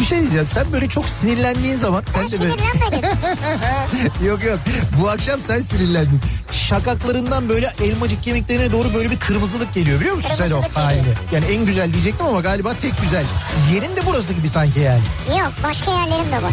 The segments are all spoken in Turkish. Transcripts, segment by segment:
Bir şey diyeceğim sen böyle çok sinirlendiğin zaman sen Ben de böyle... sinirlenmedim. yok yok bu akşam sen sinirlendin. Şakaklarından böyle elmacık kemiklerine doğru böyle bir kırmızılık geliyor biliyor musun sen o halini? Yani en güzel diyecektim ama galiba tek güzel. Yerin de burası gibi sanki yani. Yok başka yerlerim de var.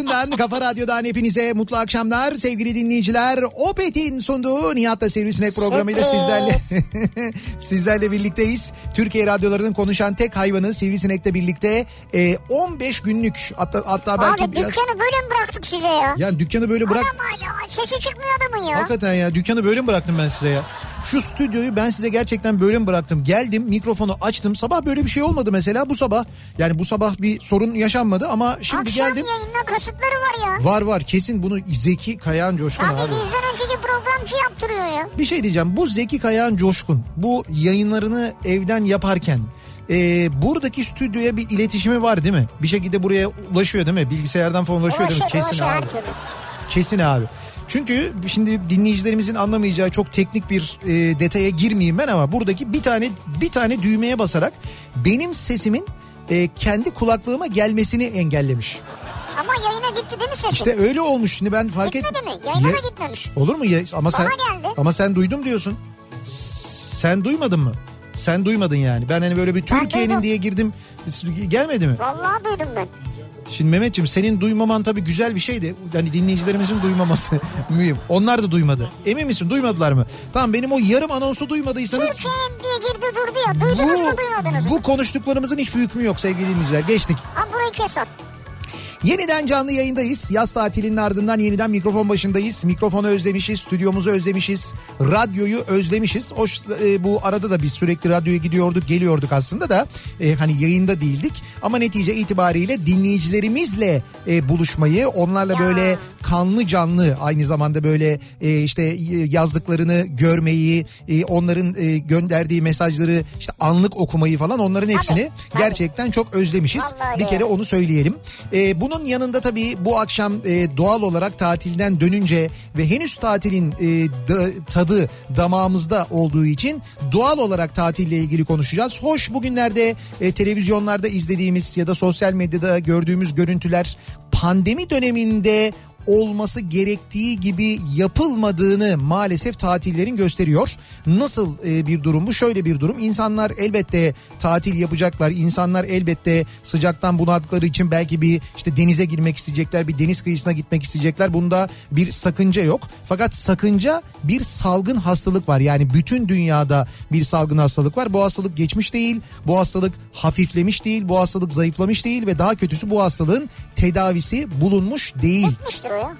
radyosundan, kafa radyodan hepinize mutlu akşamlar sevgili dinleyiciler. Opet'in sunduğu Nihat'la Sivrisinek programıyla sizlerle sizlerle birlikteyiz. Türkiye radyolarının konuşan tek hayvanı Sivrisinek'le birlikte e, 15 günlük hatta, hatta belki Abi biraz... dükkanı böyle mi bıraktık size ya? Yani dükkanı böyle bırak... Adam sesi çıkmıyor adamın ya. Hakikaten ya dükkanı böyle mi bıraktım ben size ya? Şu stüdyoyu ben size gerçekten böyle mi bıraktım? Geldim mikrofonu açtım. Sabah böyle bir şey olmadı mesela bu sabah. Yani bu sabah bir sorun yaşanmadı ama şimdi Akşam geldim. yayında kasıtları var ya. Var var kesin bunu Zeki Kayağan Coşkun Abi abi. bizden önceki programcı yaptırıyor ya. Bir şey diyeceğim bu Zeki Kayağan Coşkun bu yayınlarını evden yaparken e, buradaki stüdyoya bir iletişimi var değil mi? Bir şekilde buraya ulaşıyor değil mi? Bilgisayardan falan ulaşıyor değil mi? Ulaşır, Kesin ulaşır abi. Kesin abi. Çünkü şimdi dinleyicilerimizin anlamayacağı çok teknik bir e, detaya girmeyeyim ben ama buradaki bir tane bir tane düğmeye basarak benim sesimin e, kendi kulaklığıma gelmesini engellemiş. Ama yayına gitti değil mi sesin? İşte öyle olmuş. Şimdi ben fark et. Gitmedi mi? Yayına Ye- da gitmemiş. Olur mu ya? Ama sen Bana geldi. ama sen duydum diyorsun. Sen duymadın mı? Sen duymadın yani. Ben hani böyle bir Türkiye'nin diye girdim. Gelmedi mi? Vallahi duydum ben. Şimdi Mehmetciğim senin duymaman tabii güzel bir şeydi. Hani dinleyicilerimizin duymaması mühim. Onlar da duymadı. Emin misin duymadılar mı? Tamam benim o yarım anonsu duymadıysanız Türkiye'm diye girdi durdu ya. Duydunuz mu duymadınız mı? bu konuştuklarımızın hiçbir hükmü yok sevgili dinleyiciler. Geçtik. Ha burayı kes at. Yeniden canlı yayındayız. Yaz tatilinin ardından yeniden mikrofon başındayız. Mikrofonu özlemişiz, stüdyomuzu özlemişiz, radyoyu özlemişiz. Hoş e, bu arada da biz sürekli radyoya gidiyorduk, geliyorduk aslında da e, hani yayında değildik. Ama netice itibariyle dinleyicilerimizle e, buluşmayı, onlarla Ya. böyle kanlı canlı aynı zamanda böyle e, işte yazdıklarını görmeyi, e, onların e, gönderdiği mesajları işte anlık okumayı falan onların hepsini tabii. gerçekten çok özlemişiz. Vallahi Bir kere onu söyleyelim. Ee, bunun yanında tabii bu akşam e, doğal olarak tatilden dönünce ve henüz tatilin e, da- tadı damağımızda olduğu için doğal olarak tatille ilgili konuşacağız. Hoş bugünlerde e, televizyonlarda izlediğimiz ya da sosyal medyada gördüğümüz görüntüler pandemi döneminde olması gerektiği gibi yapılmadığını maalesef tatillerin gösteriyor. Nasıl e, bir durum bu? Şöyle bir durum. İnsanlar elbette tatil yapacaklar. İnsanlar elbette sıcaktan bunaldıkları için belki bir işte denize girmek isteyecekler, bir deniz kıyısına gitmek isteyecekler. Bunda bir sakınca yok. Fakat sakınca bir salgın hastalık var. Yani bütün dünyada bir salgın hastalık var. Bu hastalık geçmiş değil. Bu hastalık hafiflemiş değil. Bu hastalık zayıflamış değil ve daha kötüsü bu hastalığın tedavisi bulunmuş değil. Bitmiştir o ya.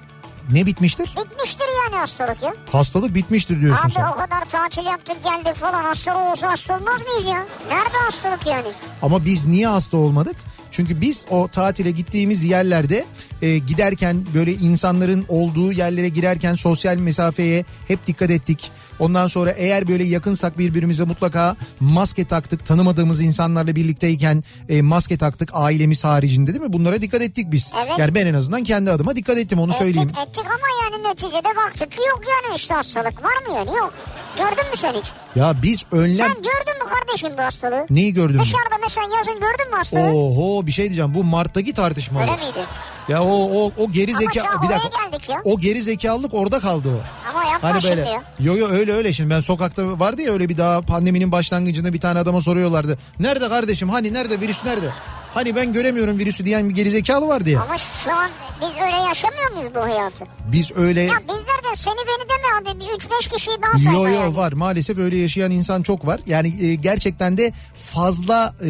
Ne bitmiştir? Bitmiştir yani hastalık ya. Hastalık bitmiştir diyorsun Abi sen. o kadar tatil yaptık geldik falan hastalık olsa hasta olmaz mıyız ya? Nerede hastalık yani? Ama biz niye hasta olmadık? Çünkü biz o tatile gittiğimiz yerlerde e, giderken böyle insanların olduğu yerlere girerken sosyal mesafeye hep dikkat ettik. Ondan sonra eğer böyle yakınsak birbirimize mutlaka maske taktık. Tanımadığımız insanlarla birlikteyken e, maske taktık ailemiz haricinde değil mi? Bunlara dikkat ettik biz. Evet. Yani ben en azından kendi adıma dikkat ettim onu söyleyeyim. Ettik, ettik ama yani neticede baktık ki yok yani işte hastalık. Var mı yani? Yok. Gördün mü sen hiç? Ya biz önlem... Sen gördün mü kardeşim bu hastalığı? Neyi gördün mü? Dışarıda mesela yazın gördün mü hastalığı? Oho bir şey diyeceğim. Bu Mart'taki tartışma. Öyle miydi? Ya o o o geri zeka bir dakika. O geri zekalılık orada kaldı o. Ama yapma Hani böyle ya. yo yo öyle öyle şimdi ben sokakta vardı ya öyle bir daha pandeminin başlangıcında bir tane adama soruyorlardı. Nerede kardeşim hani nerede virüs nerede? Hani ben göremiyorum virüsü diyen bir gerizekalı vardı ya. Ama şu an biz öyle yaşamıyor muyuz bu hayatı? Biz öyle Ya biz derken seni beni deme hadi bir 3-5 kişiyi daha sayma yo yo yani. var maalesef öyle yaşayan insan çok var. Yani e, gerçekten de fazla e,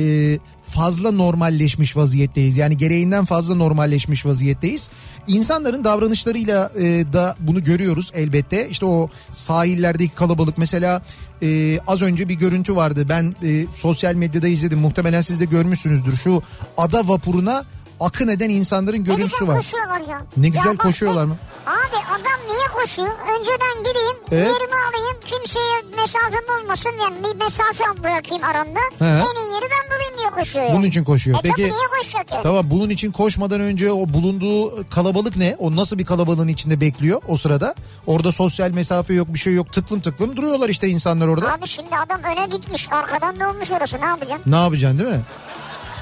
fazla normalleşmiş vaziyetteyiz. Yani gereğinden fazla normalleşmiş vaziyetteyiz. İnsanların davranışlarıyla e, da bunu görüyoruz elbette. İşte o sahillerdeki kalabalık mesela e, az önce bir görüntü vardı. Ben e, sosyal medyada izledim. Muhtemelen siz de görmüşsünüzür. Şu ada vapuruna akın eden insanların Ne görüntüsü güzel var. koşuyorlar ya. Ne güzel Ya bak, koşuyorlar mı? Abi adam niye koşuyor? Önceden gideyim, Evet. yerimi alayım, kimseye mesafem olmasın yani bir mesafe bırakayım aramda. He. En iyi yeri ben bulayım diye koşuyor. yani. Bunun için koşuyor. E Peki tabii niye koşacak yani? Tamam bunun için koşmadan önce o bulunduğu kalabalık ne? O nasıl bir kalabalığın içinde bekliyor o sırada? Orada sosyal mesafe yok bir şey yok tıklım tıklım duruyorlar işte insanlar orada. Abi şimdi adam öne gitmiş arkadan da olmuş orası ne yapacaksın? Ne yapacaksın değil mi?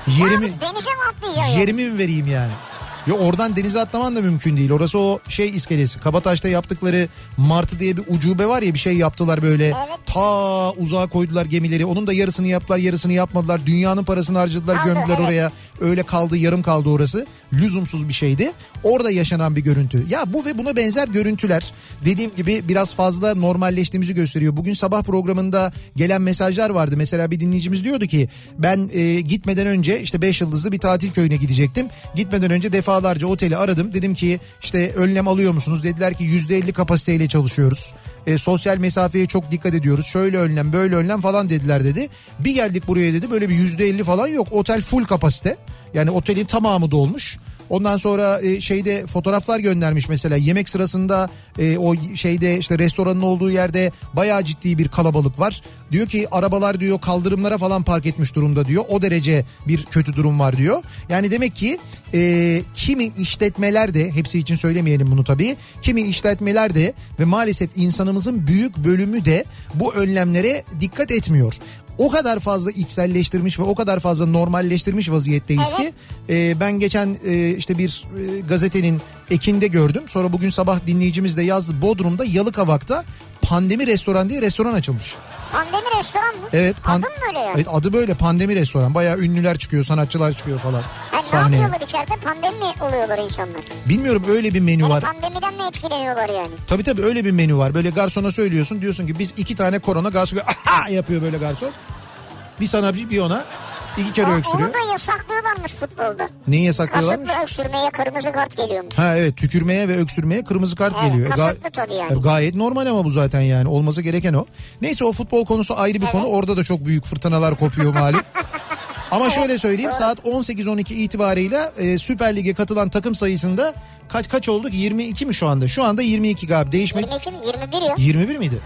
Yerimi, Ya denize mi atlayacaksın? yani? yerimi mi vereyim yani? Yo oradan denize atlaman da mümkün değil. Orası o şey iskelesi. Kabataş'ta yaptıkları Martı diye bir ucube var ya bir şey yaptılar böyle. Evet. Ta uzağa koydular gemileri. Onun da yarısını yaptılar yarısını yapmadılar. Dünyanın parasını harcadılar Kaldı, gömdüler evet. oraya. Öyle kaldı yarım kaldı orası. Lüzumsuz bir şeydi. Orada yaşanan bir görüntü. Ya bu ve buna benzer görüntüler dediğim gibi biraz fazla normalleştiğimizi gösteriyor. Bugün sabah programında gelen mesajlar vardı. Mesela bir dinleyicimiz diyordu ki ben e, gitmeden önce işte 5 yıldızlı bir tatil köyüne gidecektim. Gitmeden önce defalarca oteli aradım. Dedim ki işte önlem alıyor musunuz? Dediler ki %50 kapasiteyle çalışıyoruz. E, sosyal mesafeye çok dikkat ediyoruz. Şöyle önlem böyle önlem falan dediler dedi. Bir geldik buraya dedi böyle bir %50 falan yok. Otel full kapasite. Yani otelin tamamı dolmuş. Ondan sonra e, şeyde fotoğraflar göndermiş mesela yemek sırasında e, o şeyde işte restoranın olduğu yerde bayağı ciddi bir kalabalık var. Diyor ki arabalar diyor kaldırımlara falan park etmiş durumda diyor. O derece bir kötü durum var diyor. Yani demek ki e, kimi işletmeler de hepsi için söylemeyelim bunu tabii. Kimi işletmeler de ve maalesef insanımızın büyük bölümü de bu önlemlere dikkat etmiyor o kadar fazla içselleştirmiş ve o kadar fazla normalleştirmiş vaziyetteyiz Evet. ki e, ben geçen e, işte bir e, gazetenin ekinde gördüm. Sonra bugün sabah dinleyicimiz de yazdı. Bodrum'da Yalıkavak'ta pandemi restoran diye restoran açılmış. Pandemi restoran mı? Evet. pan- Adı mı böyle yani? Evet, adı böyle pandemi restoran. Bayağı ünlüler çıkıyor, sanatçılar çıkıyor falan Ha, ne sahneye. yapıyorlar içeride? Pandemi mi oluyorlar insanlar? Bilmiyorum öyle bir menü Yani var. pandemiden mi etkileniyorlar yani? Tabii tabii öyle bir menü var. Böyle garsona söylüyorsun diyorsun ki biz iki tane korona garson aha yapıyor böyle garson. Bir sana bir, bir ona iki kere O- öksürüyor. Onu da yasaklıyorlarmış futbolda. Neyi yasaklıyorlarmış? Kasıtlı öksürmeye kırmızı kart geliyormuş. Ha evet tükürmeye ve öksürmeye kırmızı kart Evet, geliyor. kasıtlı tabii yani. Gayet normal ama bu zaten yani olması gereken o. Neyse o futbol konusu ayrı bir konu. Orada da çok büyük fırtınalar kopuyor malum. Ama şöyle söyleyeyim saat 18-12 itibarıyla e, Süper Lig'e katılan takım sayısında kaç kaç olduk? 22 mi şu anda? Şu anda 22 galiba. Değişme 22 mi? 21 ya. 21 miydi?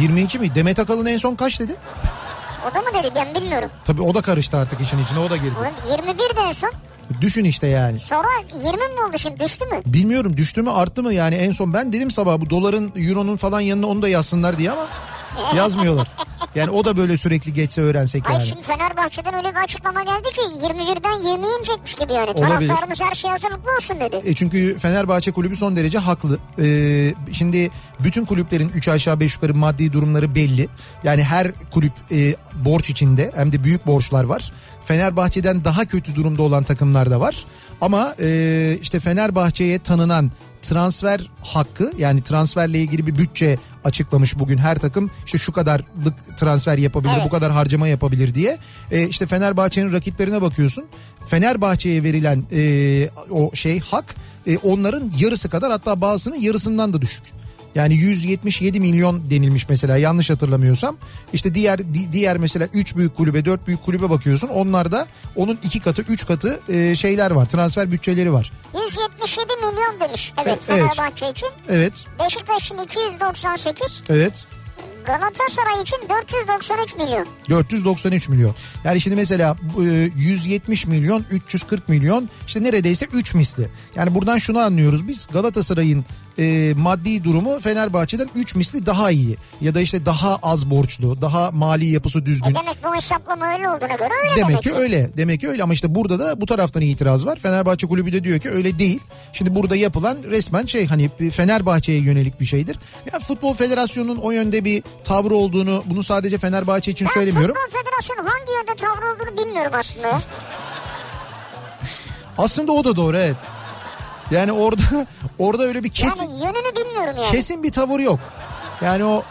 22 mi? Demet Akalın en son kaç dedi? O da mı dedi ben bilmiyorum. Tabii o da karıştı artık işin içine o da girdi. Oğlum 21 de en son. Düşün işte yani. Sonra 20 mi oldu şimdi düştü mü? Bilmiyorum düştü mü arttı mı yani en son ben dedim sabah bu doların euronun falan yanına onu da yazsınlar diye ama Yazmıyorlar. Yani o da böyle sürekli geçse öğrensek Hayır yani. şimdi Fenerbahçe'den öyle bir açıklama geldi ki 21'den 20'ye inecekmiş gibi yani. Olabilir. Taraftarımız her şey hazırlıklı olsun dedi. E çünkü Fenerbahçe kulübü son derece haklı. Ee, şimdi bütün kulüplerin 3 aşağı 5 yukarı maddi durumları belli. Yani her kulüp e, borç içinde hem de büyük borçlar var. Fenerbahçe'den daha kötü durumda olan takımlar da var. Ama e, işte Fenerbahçe'ye tanınan transfer hakkı yani transferle ilgili bir bütçe açıklamış bugün her takım işte şu kadarlık transfer yapabilir Evet. bu kadar harcama yapabilir diye e, işte Fenerbahçe'nin rakiplerine bakıyorsun Fenerbahçe'ye verilen e, o şey hak e, onların yarısı kadar hatta bazısının yarısından da düşük. Yani 177 milyon denilmiş mesela yanlış hatırlamıyorsam. İşte diğer di- diğer mesela 3 büyük kulübe 4 büyük kulübe bakıyorsun. Onlarda onun 2 katı 3 katı e, şeyler var transfer bütçeleri var. 177 milyon demiş. Evet, Evet. Fenerbahçe için. Evet Beşiktaş'ın 298. evet Galatasaray için 493 milyon. 493 milyon. Yani şimdi mesela e, 170 milyon 340 milyon işte neredeyse 3 misli. Yani buradan şunu anlıyoruz biz Galatasaray'ın e, maddi durumu Fenerbahçe'den 3 misli daha iyi. Ya da işte daha az borçlu, daha mali yapısı düzgün. E demek bu hesaplama öyle olduğuna göre öyle Demek demek. ki öyle. Demek ki öyle ama işte burada da bu taraftan itiraz var. Fenerbahçe kulübü de diyor ki öyle değil. Şimdi burada yapılan resmen şey hani Fenerbahçe'ye yönelik bir şeydir. Ya Futbol Federasyonu'nun o yönde bir tavrı olduğunu bunu sadece Fenerbahçe için Ben söylemiyorum. Futbol Federasyonu hangi yönde tavır olduğunu bilmiyorum aslında. Aslında o da doğru evet. Yani orada orada öyle bir kesin Yani yönünü bilmiyorum yani. kesin bir tavır yok. Yani o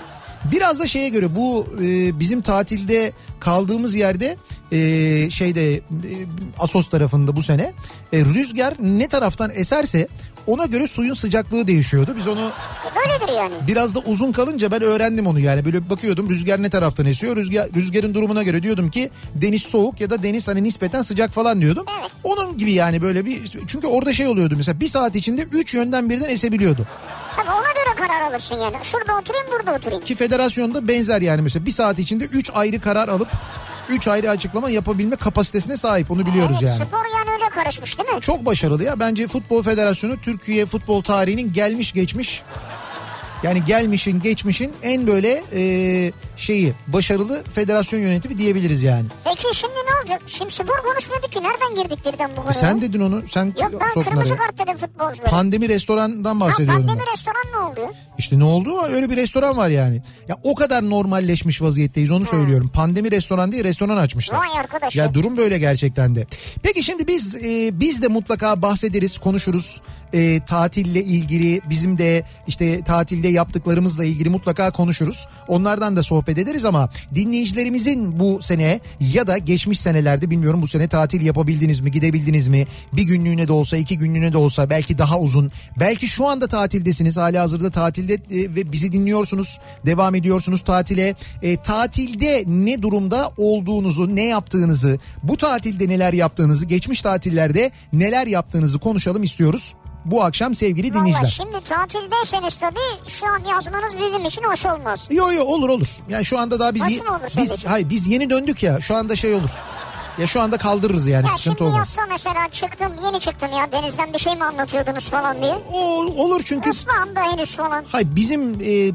biraz da şeye göre bu e, bizim tatilde kaldığımız yerde e, şeyde e, Asos tarafında bu sene e, rüzgar ne taraftan eserse ona göre suyun sıcaklığı değişiyordu. Biz onu Böyledir yani. biraz da uzun kalınca ben öğrendim onu yani böyle bakıyordum rüzgar ne taraftan esiyor rüzgar rüzgarın durumuna göre diyordum ki deniz soğuk ya da deniz hani nispeten sıcak falan diyordum. Evet. Onun gibi yani böyle bir çünkü orada şey oluyordu mesela bir saat içinde üç yönden birden esebiliyordu. Tabii ona göre karar alırsın yani. Şurada oturayım burada oturayım. Ki federasyonda benzer yani mesela bir saat içinde üç ayrı karar alıp üç ayrı açıklama yapabilme kapasitesine sahip onu biliyoruz evet, yani. Spor yani öyle karışmış değil mi? Çok başarılı ya bence Futbol Federasyonu Türkiye futbol tarihinin gelmiş geçmiş yani gelmişin geçmişin en böyle e, şeyi başarılı federasyon yönetimi diyebiliriz yani. Peki şimdi ne olacak? Şimdi spor konuşmadık ki. Nereden girdik birden bu konuya? Sen dedin onu sen Yok ben soktun kırmızı kart dedim futbolculara. Pandemi restorandan Ha, bahsediyordum. pandemi ben. restoran ne oldu? İşte ne oldu? Öyle bir restoran var yani. Ya o kadar normalleşmiş vaziyetteyiz onu söylüyorum. Pandemi restoran diye restoran açmışlar. Vay arkadaş. Ya durum böyle gerçekten de. Peki şimdi biz e, biz de mutlaka bahsederiz, konuşuruz. E, tatille ilgili bizim de işte tatilde yaptıklarımızla ilgili mutlaka konuşuruz. Onlardan da sohbet ederiz ama dinleyicilerimizin bu sene ya da geçmiş senelerde bilmiyorum bu sene tatil yapabildiniz mi, gidebildiniz mi? Bir günlüğüne de olsa, iki günlüğüne de olsa belki daha uzun. Belki şu anda tatildesiniz, hali hazırda tatilde e, ve bizi dinliyorsunuz, devam ediyorsunuz tatile. E, tatilde ne durumda olduğunuzu, ne yaptığınızı, bu tatilde neler yaptığınızı, geçmiş tatillerde neler yaptığınızı konuşalım istiyoruz. Bu akşam sevgili Valla dinleyiciler. şimdi tatildeyseniz tabii şu an yazmanız bizim için hoş olmaz. Yo yo olur olur. Yani şu anda daha biz Nasıl olur biz hayır biz yeni döndük ya. Şu anda şey olur. Ya şu anda kaldırırız yani Ya sıkıntı şimdi olmaz. yazsa mesela çıktım yeni çıktım ya denizden bir şey mi anlatıyordunuz falan diye. O, olur çünkü Islağımda henüz falan. hayır bizim e,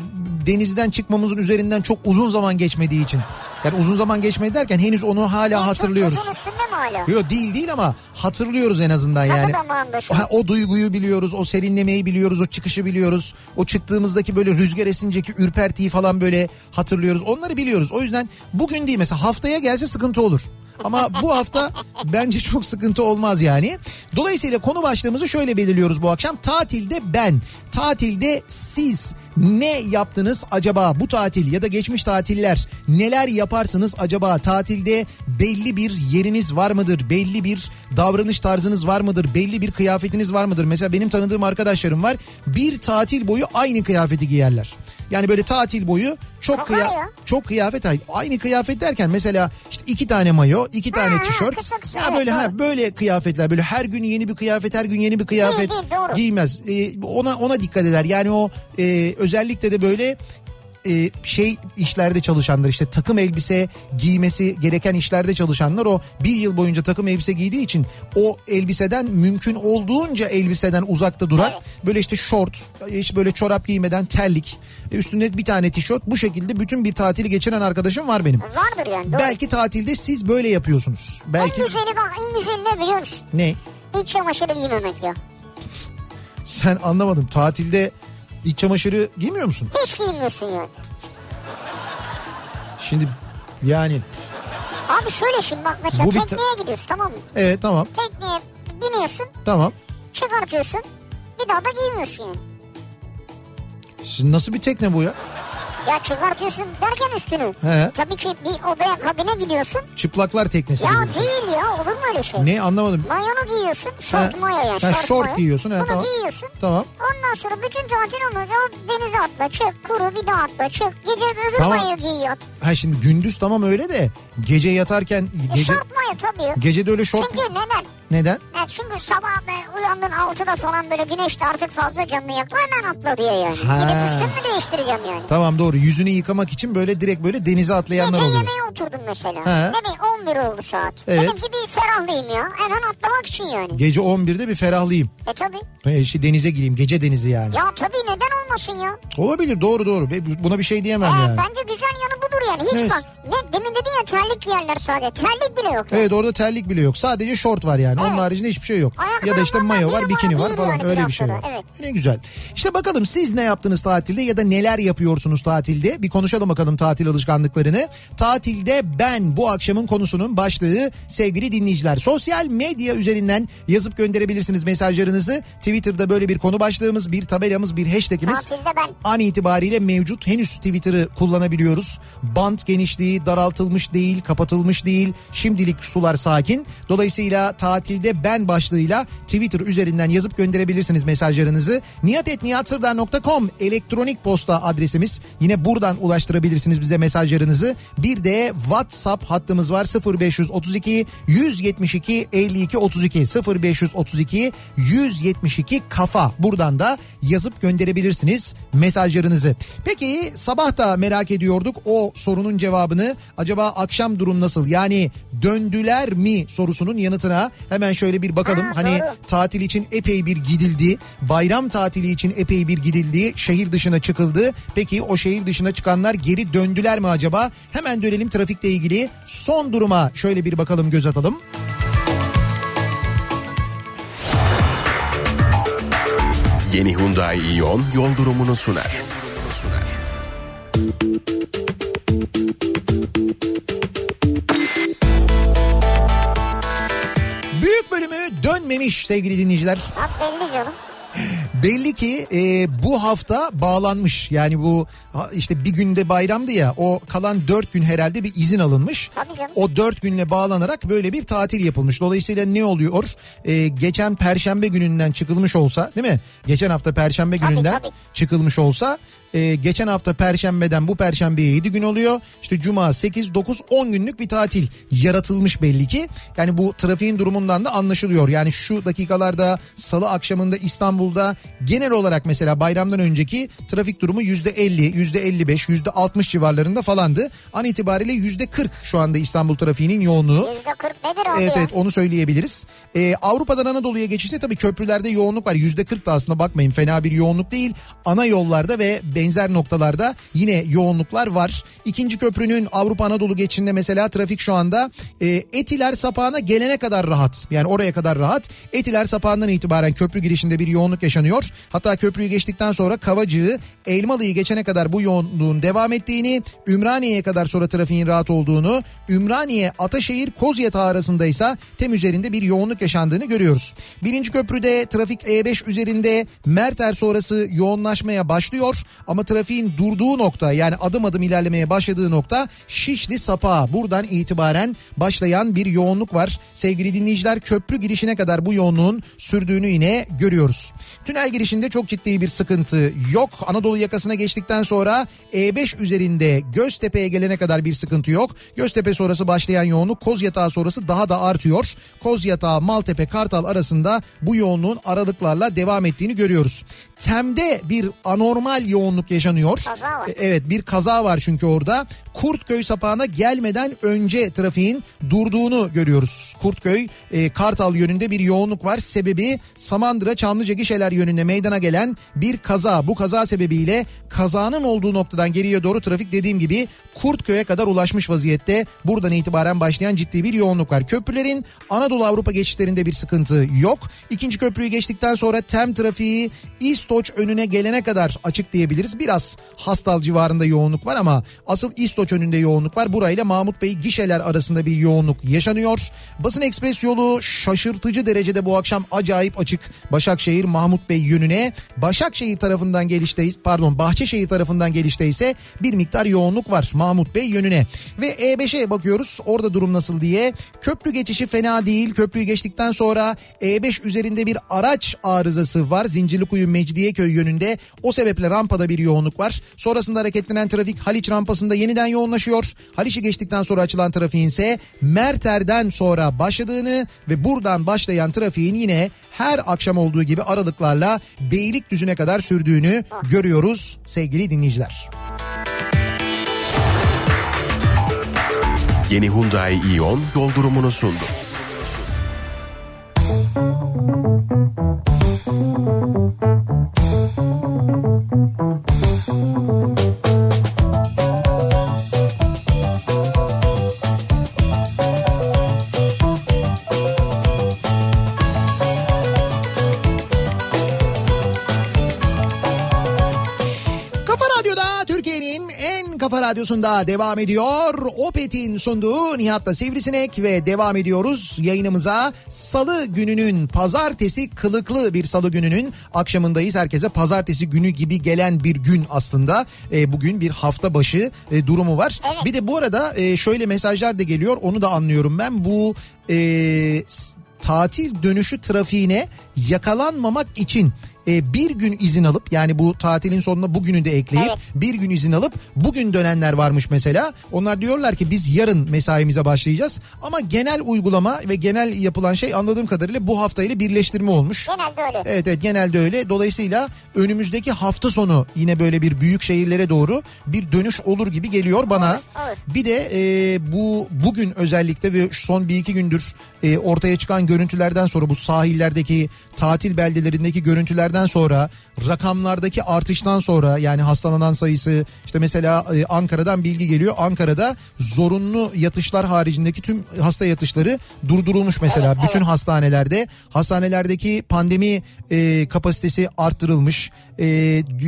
denizden çıkmamızın üzerinden çok uzun zaman geçmediği için. Yani uzun zaman geçmedi derken henüz onu hala En hatırlıyoruz. Çok üstünde mi hala? Yok değil değil ama hatırlıyoruz en azından Tadı yani. damağında şu. Ha, o duyguyu biliyoruz, o serinlemeyi biliyoruz, o çıkışı biliyoruz. O çıktığımızdaki böyle rüzgar esinceki ürpertiyi falan böyle hatırlıyoruz. Onları biliyoruz. O yüzden bugün değil mesela haftaya gelse sıkıntı olur. Ama bu hafta bence çok sıkıntı olmaz yani. Dolayısıyla konu başlığımızı şöyle belirliyoruz bu akşam. Tatilde ben, tatilde siz ne yaptınız acaba? Bu tatil ya da geçmiş tatiller neler yaparsınız acaba? Tatilde belli bir yeriniz var mıdır? Belli bir davranış tarzınız var mıdır? Belli bir kıyafetiniz var mıdır? Mesela benim tanıdığım arkadaşlarım var. Bir tatil boyu aynı kıyafeti giyerler yani böyle tatil boyu çok kıya ya. çok kıyafet aynı kıyafet derken mesela işte iki tane mayo iki tane ha, tişört kısa kısa, ya evet, böyle ha doğru. böyle kıyafetler böyle her gün yeni bir kıyafet her gün yeni bir kıyafet değil, doğru. giymez Ee, ona ona dikkat eder yani o e, özellikle de böyle e, şey işlerde çalışanlar işte takım elbise giymesi gereken işlerde çalışanlar o bir yıl boyunca takım elbise giydiği için o elbiseden mümkün olduğunca elbiseden uzakta duran böyle işte şort hiç böyle çorap giymeden terlik e, üstünde bir tane tişört bu şekilde bütün bir tatili geçiren arkadaşım var benim. Vardır yani doğru. Belki tatilde siz böyle yapıyorsunuz. Belki En güzeli bak en güzeli ne biliyor musun? ne? İç çamaşırı giymemek ya. Sen anlamadım. Tatilde iç çamaşırı giymiyor musun? Hiç giymiyorsun yani. Şimdi yani Abi şöyle şimdi bak mesela Bu bir ta- tekneye gidiyorsun tamam mı? evet tamam Tekneye biniyorsun tamam. çıkartıyorsun bir daha da giymiyorsun yani. Sizin nasıl bir tekne bu ya? Ya çıkartıyorsun derken üstünü. He. Tabii ki bir odaya kabine gidiyorsun. Çıplaklar teknesi Ya gibi. değil ya olur mu öyle şey? Ne anlamadım. Mayonu giyiyorsun. Şort Ha, mayo yani. ha, şort, mayo. giyiyorsun, ha, Bunu tamam. giyiyorsun. Tamam. Ondan sonra bütün tatil onu ya denize atla çık kuru bir daha atla çık. Gece öbür Tamam. mayo giy. Ha şimdi gündüz tamam öyle de gece yatarken E, gece şort mayo tabii. gece de öyle şort Çünkü neden? Neden? Ya çünkü sabah be, uyandın 6'da falan böyle güneş de artık fazla canını yaktı hemen atla diye yani. Ha. Gidip üstümü değiştireceğim yani. Tamam doğru yüzünü yıkamak için böyle direkt böyle denize atlayanlar Gece oluyor. yemeğe oturdum mesela. Ne bileyim 11 oldu saat. Evet. Dedim ki bir ferahlayayım ya. Hemen atlamak için yani. Gece 11'de bir ferahlayayım. E tabii. E, işte denize gireyim gece denizi yani. Ya tabii neden olmasın ya? Olabilir doğru doğru buna bir şey diyemem Ee, yani. Bence güzel yanı budur yani. Hiç Evet. bak. Ne, demin dedin ya terlik giyerler sadece. Terlik bile yok. Evet orada terlik bile yok. Sadece şort var yani. Onun Evet. haricinde hiçbir şey yok. Ayakkabı ya da işte var, mayo var, bikini var falan. yani Öyle bir şey haftada, evet. Ne güzel. İşte bakalım siz ne yaptınız tatilde ya da neler yapıyorsunuz tatilde? Bir konuşalım bakalım tatil alışkanlıklarını. Tatilde ben bu akşamın konusunun başlığı sevgili dinleyiciler. Sosyal medya üzerinden yazıp gönderebilirsiniz mesajlarınızı. Twitter'da böyle bir konu başlığımız, bir tabelamız, bir hashtagimiz Tatilde ben. an itibariyle mevcut. Henüz Twitter'ı kullanabiliyoruz. Bant genişliği daraltılmış değil, kapatılmış değil. Şimdilik sular sakin. Dolayısıyla tatilde ben başlığıyla Twitter üzerinden yazıp gönderebilirsiniz mesajlarınızı. niyatetniyatsırdar.com elektronik posta adresimiz. Yine buradan ulaştırabilirsiniz bize mesajlarınızı. Bir de WhatsApp hattımız var 0532 172 52 32 0532 172 kafa. Buradan da yazıp gönderebilirsiniz mesajlarınızı. Peki sabah da merak ediyorduk o sorunun cevabını. Acaba akşam durum nasıl? Yani döndüler mi sorusunun yanıtına hemen şöyle bir bakalım. Ha, hani doğru. tatil için epey bir gidildi. Bayram tatili için epey bir gidildi. Şehir dışına çıkıldı. Peki o şehir dışına çıkanlar geri döndüler mi acaba? Hemen dönelim trafikle ilgili son duruma şöyle bir bakalım göz atalım. Yeni Hyundai Ion yol durumunu sunar. Sunar. Büyük bölümü dönmemiş sevgili dinleyiciler. Bak belli canım. Belli ki e, bu hafta bağlanmış. Yani bu işte bir günde bayramdı ya o kalan dört gün herhalde bir izin alınmış. Tabii canım. O dört günle bağlanarak böyle bir tatil yapılmış. Dolayısıyla ne oluyor? E, geçen perşembe gününden çıkılmış olsa değil mi? Geçen hafta perşembe Tabii, gününden tabii. çıkılmış olsa e, geçen hafta perşembeden bu perşembeye 7 gün oluyor. İşte cuma 8, 9, 10 günlük bir tatil yaratılmış belli ki. Yani bu trafiğin durumundan da anlaşılıyor. Yani şu dakikalarda salı akşamında İstanbul'da genel olarak mesela bayramdan önceki trafik durumu %50, %55, %60 civarlarında falandı. An itibariyle %40 şu anda İstanbul trafiğinin yoğunluğu. %40 nedir abi Evet ya? evet onu söyleyebiliriz. Ee, Avrupa'dan Anadolu'ya geçişte tabii köprülerde yoğunluk var. Yüzde 40 da aslında bakmayın fena bir yoğunluk değil. Ana yollarda ve benzer noktalarda yine yoğunluklar var. İkinci köprünün Avrupa Anadolu geçişinde mesela trafik şu anda e, Etiler sapağına gelene kadar rahat. Yani oraya kadar rahat. Etiler sapağından itibaren köprü girişinde bir yoğunluk yaşanıyor. Hatta köprüyü geçtikten sonra Kavacığı, Elmalı'yı geçene kadar bu yoğunluğun devam ettiğini, Ümraniye'ye kadar sonra trafiğin rahat olduğunu, Ümraniye, Ataşehir, Kozyatağı arasında ise tem üzerinde bir yoğunluk yaşandığını görüyoruz. Birinci köprüde trafik E5 üzerinde Merter sonrası yoğunlaşmaya başlıyor ama trafiğin durduğu nokta yani adım adım ilerlemeye başladığı nokta Şişli Sapağı. Buradan itibaren başlayan bir yoğunluk var. Sevgili dinleyiciler köprü girişine kadar bu yoğunluğun sürdüğünü yine görüyoruz. Tünel girişinde çok ciddi bir sıkıntı yok. Anadolu yakasına geçtikten sonra E5 üzerinde Göztepe'ye gelene kadar bir sıkıntı yok. Göztepe sonrası başlayan yoğunluk Kozyatağı sonrası daha da artıyor. Kozyatağı, Maltepe, Kartal arasında bu yoğunluğun aralıklarla devam ettiğini görüyoruz. Tem'de bir anormal yoğunluk yaşanıyor. Kaza var. E, Evet bir kaza var çünkü orada. Kurtköy sapağına gelmeden önce trafiğin durduğunu görüyoruz. Kurtköy e, Kartal yönünde bir yoğunluk var. Sebebi Samandıra Çamlıca gişeler yönünde meydana gelen bir kaza. Bu kaza sebebiyle kazanın olduğu noktadan geriye doğru trafik dediğim gibi Kurtköy'e kadar ulaşmış vaziyette. Buradan itibaren başlayan ciddi bir yoğunluk var. Köprülerin Anadolu Avrupa geçişlerinde bir sıkıntı yok. İkinci köprüyü geçtikten sonra tem trafiği İstoç önüne gelene kadar açık diyebiliriz. Biraz Hastal civarında yoğunluk var ama asıl İstoç önünde yoğunluk var. Burayla Mahmut Bey gişeler arasında bir yoğunluk yaşanıyor. Basın Ekspres yolu şaşırtıcı derecede bu akşam acayip açık. Başakşehir Mahmut Bey yönüne. Başakşehir tarafından gelişteyiz. Pardon Bahçeşehir tarafından gelişte ise bir miktar yoğunluk var Mahmut Bey yönüne. Ve E5'e bakıyoruz. Orada durum nasıl diye. Köprü geçişi fena değil. Köprüyü geçtikten sonra E5 üzerinde bir araç arızası var. Zincirlikuyu Mecidiyeköy yönünde. O sebeple rampada bir yoğunluk var. Sonrasında hareketlenen trafik Haliç rampasında yeniden yoğunlaşıyor. Haliç'i geçtikten sonra açılan trafiğin ise Merter'den sonra başladığını ve buradan başlayan trafiğin yine her akşam olduğu gibi aralıklarla Beylikdüzü'ne kadar sürdüğünü görüyoruz sevgili dinleyiciler. Yeni Hyundai Ion yol durumunu sundu. Kafa radyosunda devam ediyor. Opet'in sunduğu Nihat'la Sivrisinek ve devam ediyoruz yayınımıza. Salı gününün pazartesi kılıklı bir salı gününün akşamındayız. Herkese pazartesi günü gibi gelen bir gün aslında. E, bugün bir hafta başı e, durumu var. Evet. Bir de bu arada e, şöyle mesajlar da geliyor onu da anlıyorum ben. Bu e, tatil dönüşü trafiğine yakalanmamak için e, bir gün izin alıp yani bu tatilin sonuna bugünü de ekleyip Evet. bir gün izin alıp bugün dönenler varmış mesela. Onlar diyorlar ki biz yarın mesaimize başlayacağız ama genel uygulama ve genel yapılan şey anladığım kadarıyla bu haftayla birleştirme olmuş. Genelde öyle. Evet evet genelde öyle. Dolayısıyla önümüzdeki hafta sonu yine böyle bir büyük şehirlere doğru bir dönüş olur gibi geliyor bana. Olur, olur. Bir de e, bu bugün özellikle ve son bir iki gündür e, ortaya çıkan görüntülerden sonra bu sahillerdeki tatil beldelerindeki görüntülerden sonra rakamlardaki artıştan sonra yani hastalanan sayısı işte mesela e, Ankara'dan bilgi geliyor. Ankara'da zorunlu yatışlar haricindeki tüm hasta yatışları durdurulmuş mesela Evet, bütün evet. hastanelerde. Hastanelerdeki pandemi e, kapasitesi arttırılmış. E,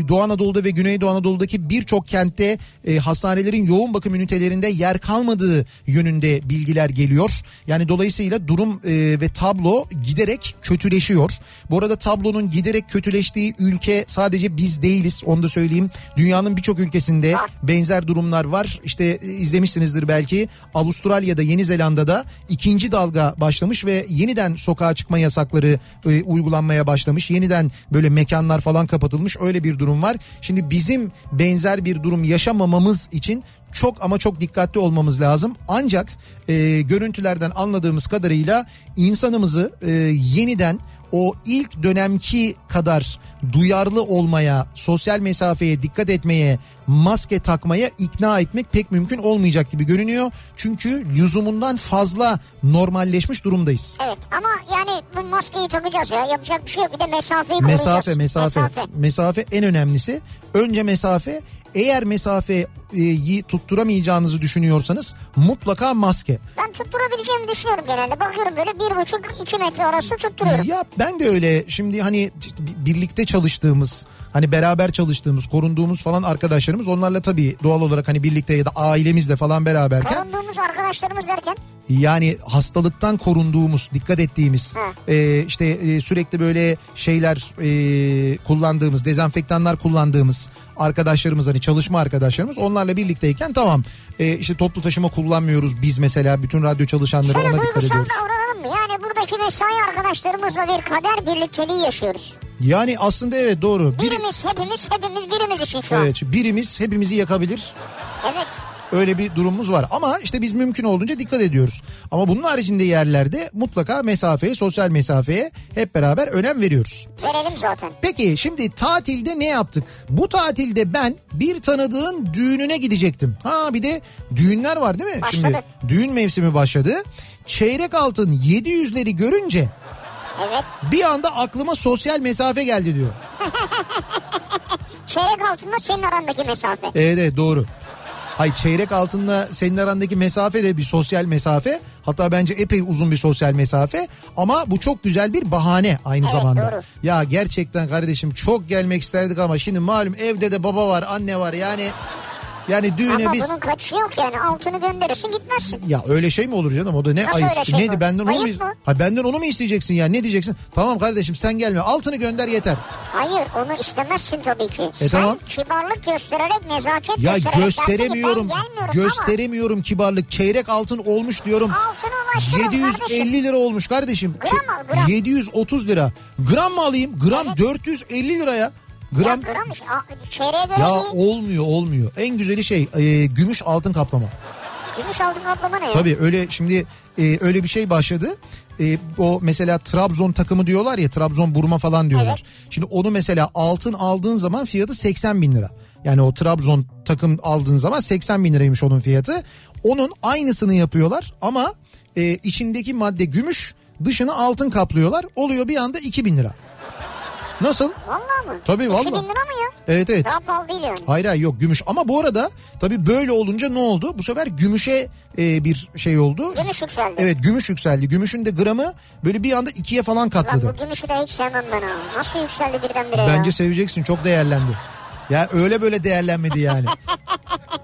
Doğu Anadolu'da ve Güneydoğu Anadolu'daki birçok kentte e, hastanelerin yoğun bakım ünitelerinde yer kalmadığı yönünde bilgiler geliyor. Yani dolayısıyla durum e, ve tablo giderek kötüleşiyor. Bu arada tablonun giderek kötüleştiği ülke sadece biz değiliz onu da söyleyeyim. Dünyanın birçok ülkesinde Var. benzer durumlar var. İşte e, izlemişsinizdir belki Avustralya'da Yeni Zelanda'da ikinci dalga başlamış ve yeniden sokağa çıkma yasakları e, uygulanmaya başlamış. Yeniden böyle mekanlar falan kapatılmış öyle bir durum var. Şimdi bizim benzer bir durum yaşamamamız için çok ama çok dikkatli olmamız lazım. Ancak e, görüntülerden anladığımız kadarıyla insanımızı e, yeniden o ilk dönemki kadar duyarlı olmaya, sosyal mesafeye dikkat etmeye, maske takmaya ikna etmek pek mümkün olmayacak gibi görünüyor. Çünkü lüzumundan fazla normalleşmiş durumdayız. Evet ama yani bu maskeyi takacağız ya. Yapacak bir şey yok. Bir de mesafeyi Mesafe, koruyacağız. mesafe, mesafe en önemlisi. Önce mesafe. Eğer mesafeyi tutturamayacağınızı düşünüyorsanız mutlaka maske. Ben tutturabileceğimi düşünüyorum genelde. Bakıyorum böyle bir buçuk iki metre arası tutturuyorum. Ya ben de öyle şimdi hani birlikte çalıştığımız hani beraber çalıştığımız korunduğumuz falan arkadaşlarımız onlarla tabii doğal olarak hani birlikte ya da ailemizle falan beraberken Korunduğumuz arkadaşlarımız derken yani hastalıktan korunduğumuz, dikkat ettiğimiz, Hı. e, işte e, sürekli böyle şeyler e, kullandığımız, dezenfektanlar kullandığımız arkadaşlarımız hani çalışma arkadaşlarımız onlarla birlikteyken tamam e, işte toplu taşıma kullanmıyoruz biz mesela bütün radyo çalışanları şöyle ona dikkat duygusal ediyoruz. davranalım mı? Yani buradaki mesai arkadaşlarımızla bir kader birlikteliği yaşıyoruz. Yani aslında evet doğru. Biri, Birimiz hepimiz hepimiz birimiz için şu an. evet, birimiz hepimizi yakabilir. Evet. Öyle bir durumumuz var ama işte biz mümkün olduğunca dikkat ediyoruz. Ama bunun haricinde yerlerde mutlaka mesafeye, sosyal mesafeye hep beraber önem veriyoruz. Verelim zaten. Peki şimdi tatilde ne yaptık? Bu tatilde ben bir tanıdığın düğününe gidecektim. Ha bir de düğünler var değil mi? Başladı. Şimdi düğün mevsimi başladı. Çeyrek altın 700'leri görünce Evet. bir anda aklıma sosyal mesafe geldi diyor. Çeyrek altında senin arandaki mesafe. Evet evet doğru. Hay çeyrek altınla senin arandaki mesafe de bir sosyal mesafe. Hatta bence epey uzun bir sosyal mesafe. Ama bu çok güzel bir bahane aynı Evet, zamanda. doğru. Ya gerçekten kardeşim çok gelmek isterdik ama şimdi malum evde de baba var anne var yani... Yani düğüne Ama biz... bunun kaçı yok yani. Altını gönderirsin gitmezsin. Ya öyle şey mi olur canım o da ne Nasıl ayıp. öyle şey Neydi bu? benden onu mu? Ayıp mı? Ha benden onu mu isteyeceksin ya? Ne diyeceksin? Tamam kardeşim sen gelme. Altını gönder yeter. Hayır onu istemezsin tabii ki. Sen E, tamam. kibarlık göstererek nezaket Ya göstererek gösteremiyorum. Gösteremiyorum kibarlık. Çeyrek altın olmuş diyorum. ama altını ulaştırın 750 kardeşim. lira olmuş kardeşim. Gram al, gram. 730 lira. Gram mı alayım? Gram Evet. 450 liraya. Gram Ya gram işte. Çeyreğe göre ya değil. olmuyor olmuyor. En güzeli şey e, gümüş altın kaplama. Gümüş altın kaplama ne ya? Tabii öyle şimdi e, öyle bir şey başladı. E, o mesela Trabzon takımı diyorlar ya Trabzon burma falan diyorlar. Şimdi onu mesela altın aldığın zaman fiyatı 80 bin lira. Yani o Trabzon takım aldığın zaman 80 bin liraymış onun fiyatı. Onun aynısını yapıyorlar ama e, içindeki madde gümüş dışını altın kaplıyorlar. Oluyor bir anda 2000 lira. Nasıl? Vallahi mı? Tabii, 2000 vallahi. lira mı ya? Evet evet. Daha pahalı değil yani. Hayır hayır yok gümüş ama bu arada tabii böyle olunca ne oldu? Bu sefer gümüşe e, bir şey oldu. Gümüş yükseldi. Evet gümüş yükseldi. Gümüşün de gramı böyle bir anda ikiye falan Lan katladı. bu gümüşü de hiç sevmem ben ha. Nasıl yükseldi birdenbire ya? Bence seveceksin çok değerlendi. Ya öyle böyle değerlenmedi yani.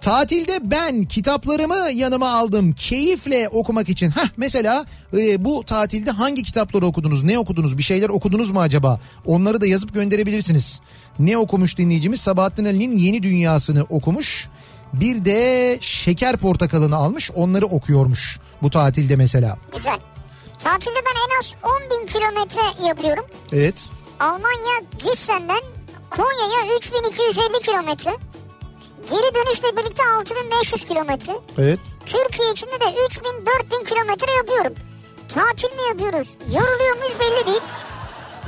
Tatilde ben kitaplarımı yanıma aldım keyifle okumak için. Heh, mesela e, bu tatilde hangi kitapları okudunuz? Ne okudunuz? Bir şeyler okudunuz mu acaba? Onları da yazıp gönderebilirsiniz. Ne okumuş dinleyicimiz? Sabahattin Ali'nin Yeni Dünyası'nı okumuş. Bir de Şeker Portakalını almış. Onları okuyormuş bu tatilde mesela. Güzel. Tatilde ben en az 10 bin kilometre yapıyorum. Evet. Almanya Gissen'den Konya'ya 3250 kilometre. Geri dönüşle birlikte 6500 kilometre. Evet. Türkiye içinde de 3000 4000 kilometre yapıyorum. Tatil mi yapıyoruz? Yoruluyor muyuz belli değil.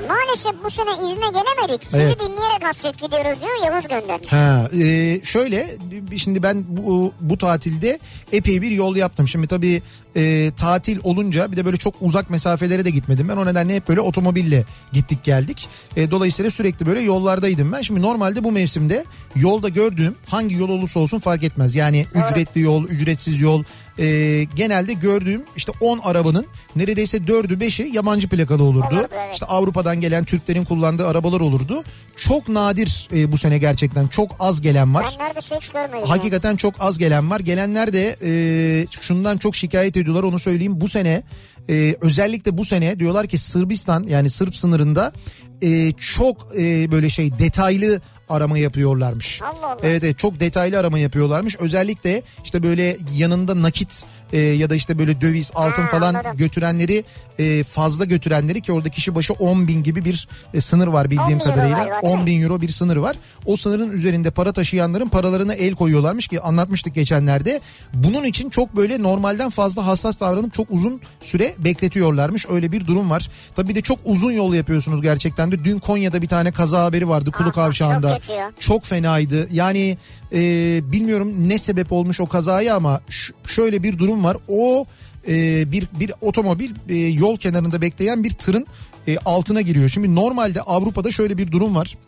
Maalesef bu sene izne gelemedik. Sizi Evet. dinleyerek hasret gidiyoruz diyor Yavuz göndermiş. Ha, e, şöyle şimdi ben bu, bu tatilde epey bir yol yaptım. Şimdi tabii e, tatil olunca bir de böyle çok uzak mesafelere de gitmedim. Ben o nedenle hep böyle otomobille gittik geldik. E, dolayısıyla sürekli böyle yollardaydım ben. Şimdi normalde bu mevsimde yolda gördüğüm hangi yol olursa olsun fark etmez. Yani ücretli yol, ücretsiz yol e, genelde gördüğüm işte 10 arabanın neredeyse 4'ü 5'i yabancı plakalı olurdu. Olurdu, evet. İşte Avrupa'dan gelen Türklerin kullandığı arabalar olurdu. Çok nadir e, bu sene gerçekten çok az gelen var. Ben neredeyse hiç görmedim. ya. Hakikaten çok az gelen var. Gelenler de e, şundan çok şikayet ediyorlar onu söyleyeyim. Bu sene e, özellikle bu sene diyorlar ki Sırbistan yani Sırp sınırında e, çok e, böyle şey detaylı arama yapıyorlarmış. Allah Allah. Evet, evet çok detaylı arama yapıyorlarmış. Özellikle işte böyle yanında nakit e, ya da işte böyle döviz altın Ha, falan anladım. götürenleri e, fazla götürenleri ki orada kişi başı 10 bin gibi bir e, sınır var 10 bildiğim bin euro kadarıyla. galiba, değil 10 mi? bin euro bir sınır var. O sınırın üzerinde para taşıyanların paralarına el koyuyorlarmış ki anlatmıştık geçenlerde. Bunun için çok böyle normalden fazla hassas davranıp çok uzun süre bekletiyorlarmış. Öyle bir durum var. Tabii bir de çok uzun yol yapıyorsunuz gerçekten de. Dün Konya'da bir tane kaza haberi vardı Kulu Aha, Kavşağı'nda. çok. Çok fenaydı. Yani e, bilmiyorum ne sebep olmuş o kazaya ama şöyle bir var. O e, bir bir otomobil e, yol kenarında bekleyen bir tırın e, altına giriyor. Şimdi normalde Avrupa'da şöyle bir durum var.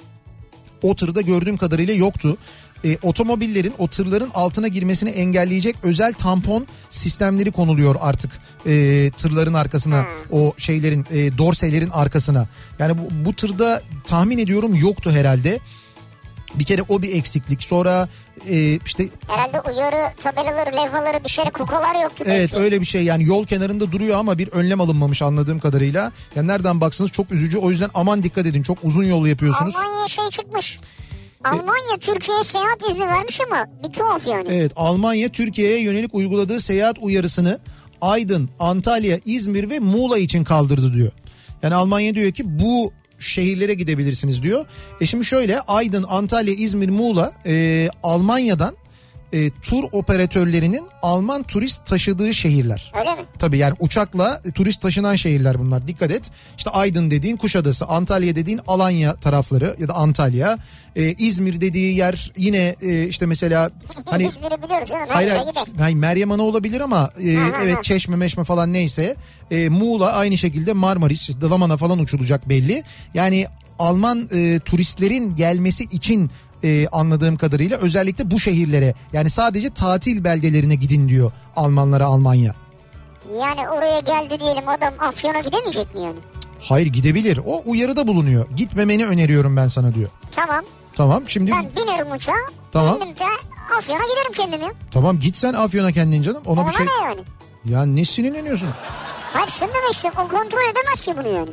O tırda gördüğüm kadarıyla yoktu. E, otomobillerin o tırların altına girmesini engelleyecek özel tampon sistemleri konuluyor artık e, tırların arkasına o şeylerin e, dorselerin arkasına. Yani bu, bu tırda tahmin ediyorum yoktu herhalde. Bir kere o bir eksiklik. Sonra e, işte Herhalde uyarı tabelaları, levhaları bir şey kukalar yoktu. Evet belki. öyle bir şey yani yol kenarında duruyor ama bir önlem alınmamış anladığım kadarıyla. Yani nereden baksanız çok üzücü o yüzden aman dikkat edin çok uzun yol yapıyorsunuz. Almanya şey çıkmış. Almanya Türkiye'ye seyahat izni vermiş ama bir tuhaf yani. Evet Almanya Türkiye'ye yönelik uyguladığı seyahat uyarısını Aydın, Antalya, İzmir ve Muğla için kaldırdı diyor. Yani Almanya diyor ki bu şehirlere gidebilirsiniz diyor. E şimdi şöyle Aydın, Antalya, İzmir, Muğla e, Almanya'dan e, tur operatörlerinin Alman turist taşıdığı şehirler. Öyle mi? Tabii yani uçakla e, turist taşınan şehirler bunlar. Dikkat et. İşte Aydın dediğin Kuşadası, Antalya dediğin Alanya tarafları ya da Antalya. E, İzmir dediği yer yine e, işte mesela hani canım. Hayır, işte, hayır Meryem Ana olabilir ama e, ha, evet ha. Çeşme Meşme falan neyse e, Muğla aynı şekilde Marmaris, Dalaman'a falan uçulacak belli. Yani Alman e, turistlerin gelmesi için e, anladığım kadarıyla özellikle bu şehirlere yani sadece tatil beldelerine gidin diyor Almanlara Almanya. Yani oraya geldi diyelim adam Afyon'a gidemeyecek mi yani? Hayır gidebilir. O uyarıda bulunuyor. Gitmemeni öneriyorum ben sana diyor. Tamam. Tamam şimdi Ben binerim uçağa. Tamam. Bindim de Afyon'a giderim kendim ya. tamam git sen Afyon'a kendin canım. Ona Ona bir şey ne yani? ya ne sinirleniyorsun? Hayır şunu demek istiyorum. O kontrol edemez ki bunu yani.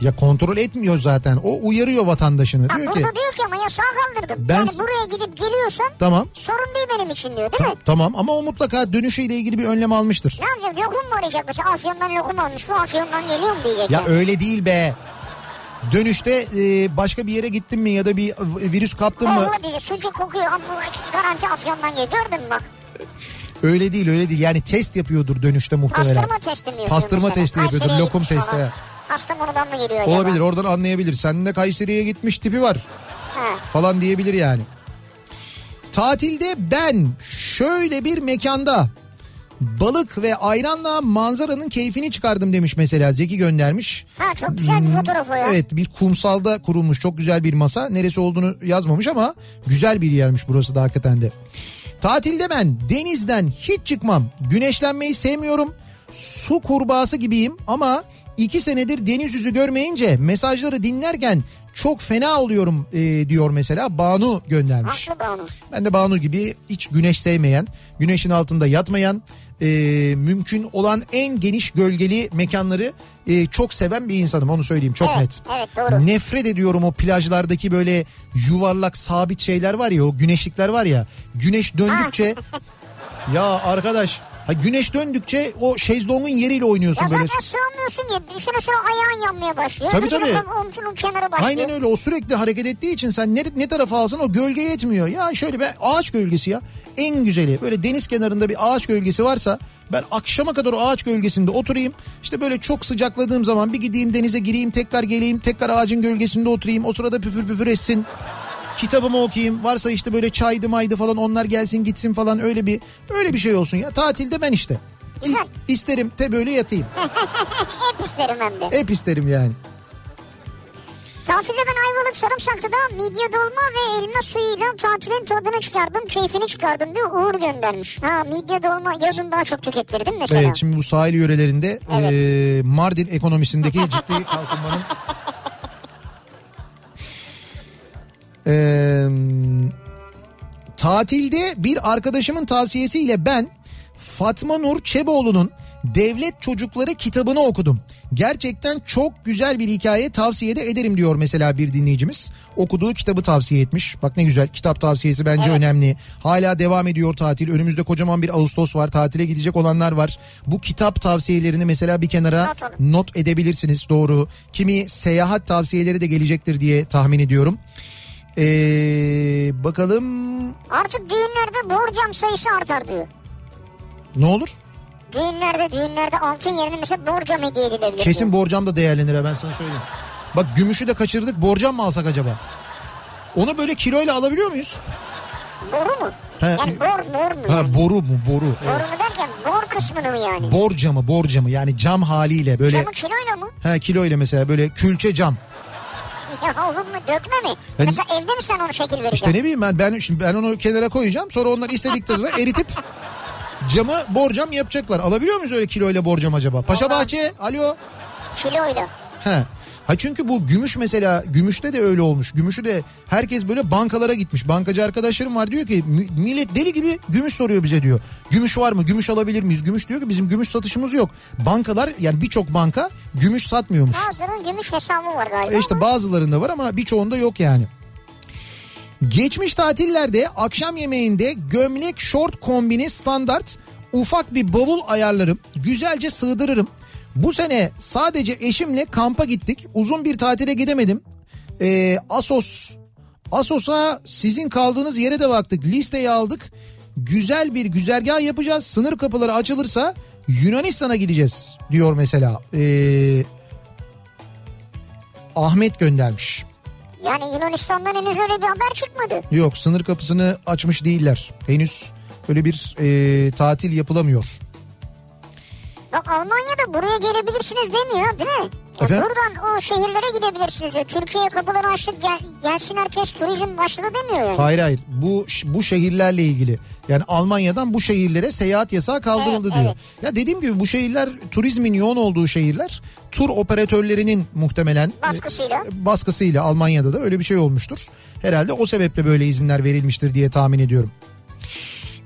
Ya kontrol etmiyor zaten. O uyarıyor vatandaşını. Ha, Diyor burada ki diyor ki ama yasağı kaldırdım. Ben- Yani buraya gidip geliyorsan tamam sorun değil benim için diyor değil Ta- mi? tamam ama o mutlaka dönüşüyle ilgili bir önlem almıştır. Ne yapacak? Lokum mu arayacak mesela? Afyon'dan lokum almış. Bu Afyon'dan geliyor mu diyecek. Ya yani. öyle değil be. Dönüşte e, başka bir yere gittin mi ya da bir virüs kaptın mı? Kokla diyecek. Sucuk kokuyor ama garanti Afyon'dan geliyor. Gördün mü bak? Öyle değil öyle değil. Yani test yapıyordur dönüşte muhtemelen. Pastırma testi mi yapıyor Pastırma mesela? testi yapıyordur. Lokum testi. Kastamonu'dan mı geliyor acaba? Olabilir oradan anlayabilir. Senin de Kayseri'ye gitmiş tipi var Ha. falan diyebilir yani. Tatilde ben şöyle bir mekanda balık ve ayranla manzaranın keyfini çıkardım demiş mesela Zeki göndermiş. ha çok güzel bir fotoğraf o ya. Evet bir kumsalda kurulmuş çok güzel bir masa. Neresi olduğunu yazmamış ama güzel bir yermiş burası da hakikaten de. Tatilde ben denizden hiç çıkmam. Güneşlenmeyi sevmiyorum. Su kurbağası gibiyim ama iki senedir deniz yüzü görmeyince mesajları dinlerken çok fena oluyorum e, diyor mesela Banu göndermiş. Haklı Banu. Ben de Banu gibi hiç güneş sevmeyen, güneşin altında yatmayan, e, mümkün olan en geniş gölgeli mekanları e, çok seven bir insanım onu söyleyeyim çok Evet, net. evet, doğru. Nefret ediyorum o plajlardaki böyle yuvarlak sabit şeyler var ya o güneşlikler var ya güneş döndükçe ya arkadaş ha güneş döndükçe o şezlongun yeriyle oynuyorsun Ya böyle. zaten sığamıyorsun ya. Bir süre sonra ayağın yanmaya başlıyor. Tabii, tabii. Omzunun kenarı başlıyor. Aynen öyle o sürekli hareket ettiği için sen ne, ne tarafa alsan o gölge yetmiyor. Ya şöyle bir ağaç gölgesi ya en güzeli böyle deniz kenarında bir ağaç gölgesi varsa ben akşama kadar o ağaç gölgesinde oturayım. İşte böyle çok sıcakladığım zaman bir gideyim denize gireyim tekrar geleyim tekrar ağacın gölgesinde oturayım. O sırada püfür püfür etsin. Kitabımı okuyayım. Varsa işte böyle çaydı maydı falan onlar gelsin gitsin falan öyle bir öyle bir şey olsun ya. Tatilde ben işte. İ- Güzel. İsterim de böyle yatayım. Hep isterim hem de. Hep isterim yani. Tatilde ben Ayvalık Sarımsaklı'da midye dolma ve elma suyuyla tatilin tadını çıkardım, keyfini çıkardım diyor Uğur göndermiş. Ha midye dolma yazın daha çok tüketirdim mesela. Evet şimdi bu sahil yörelerinde Evet. e, Mardin ekonomisindeki ciddi kalkınmanın E, tatilde bir arkadaşımın tavsiyesiyle ben Fatma Nur Çeboğlu'nun Devlet Çocukları kitabını okudum. Gerçekten çok güzel bir hikaye tavsiye de ederim diyor mesela bir dinleyicimiz. Okuduğu kitabı tavsiye etmiş. Bak ne güzel kitap tavsiyesi bence Evet. önemli. Hala devam ediyor tatil. Önümüzde kocaman bir Ağustos var. Tatile gidecek olanlar var. Bu kitap tavsiyelerini mesela bir kenara Not not edebilirsiniz doğru. Kimi seyahat tavsiyeleri de gelecektir diye tahmin ediyorum. Ee, bakalım Artık düğünlerde borcam sayısı artar diyor. ne olur? Düğünlerde düğünlerde altın yerine mesela borcam hediye edilebilir. Kesin diyor. borcam da değerlenir ha ben sana söyleyeyim. Bak gümüşü de kaçırdık borcam mı alsak acaba? Onu böyle kiloyla alabiliyor muyuz? Boru mu? He, yani bor, bor mu? yani? Ha boru mu boru? Boru Evet. mu derken bor kısmını mı yani? Borcamı borcamı yani cam haliyle böyle Camı kiloyla mı? ha kiloyla mesela böyle külçe cam. Ya olur mu dökme mi? Yani- Mesela evde mi sen onu şekil vereceksin? İşte ne bileyim ben ben şimdi ben onu kenara koyacağım sonra onlar istedikleri zaman eritip camı borcam yapacaklar. Alabiliyor muyuz öyle kiloyla borcam acaba? Paşa Bahçe alo. Kiloyla. He. Ha çünkü bu gümüş mesela gümüşte de öyle olmuş. Gümüşü de herkes böyle bankalara gitmiş. Bankacı arkadaşlarım var diyor ki "Mi- millet deli gibi gümüş soruyor bize diyor. Gümüş var mı? Gümüş alabilir miyiz? Gümüş diyor ki bizim gümüş satışımız yok. Bankalar yani birçok banka gümüş satmıyormuş. Bazılarının gümüş hesabı var galiba. E işte bazılarında var ama birçoğunda yok yani. Geçmiş tatillerde akşam yemeğinde gömlek şort kombini standart ufak bir bavul ayarlarım. Güzelce sığdırırım. Bu sene sadece eşimle kampa gittik. Uzun bir tatile gidemedim. Ee, Asos Asos'a sizin kaldığınız yere de baktık. Listeyi aldık. güzel bir güzergah yapacağız. Sınır kapıları açılırsa Yunanistan'a gideceğiz diyor mesela. Ee, Ahmet göndermiş. Yani Yunanistan'dan henüz öyle bir haber çıkmadı. Yok sınır kapısını açmış değiller. Henüz öyle bir e, tatil yapılamıyor. Bak Almanya'da buraya gelebilirsiniz demiyor değil mi? Ya Efendim? buradan o şehirlere gidebilirsiniz diyor. Türkiye kapıları açtık gel, gelsin herkes turizm başladı demiyor yani. Hayır hayır bu bu şehirlerle ilgili. Yani Almanya'dan bu şehirlere seyahat yasağı kaldırıldı Evet, diyor. Ya dediğim gibi bu şehirler turizmin yoğun olduğu şehirler. Tur operatörlerinin muhtemelen e, Baskısıyla. baskısıyla Almanya'da da öyle bir şey olmuştur. Herhalde o sebeple böyle izinler verilmiştir diye tahmin ediyorum.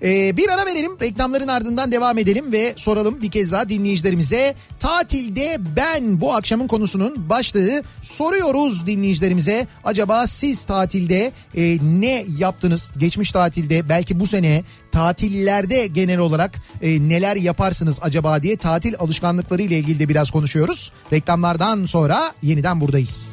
Ee, bir ara verelim reklamların ardından devam edelim ve soralım bir kez daha dinleyicilerimize. Tatilde ben bu akşamın konusunun başlığı soruyoruz dinleyicilerimize. Acaba siz tatilde e, ne yaptınız? Geçmiş tatilde belki bu sene tatillerde genel olarak e, neler yaparsınız acaba diye tatil alışkanlıkları ile ilgili de biraz konuşuyoruz. Reklamlardan sonra yeniden buradayız.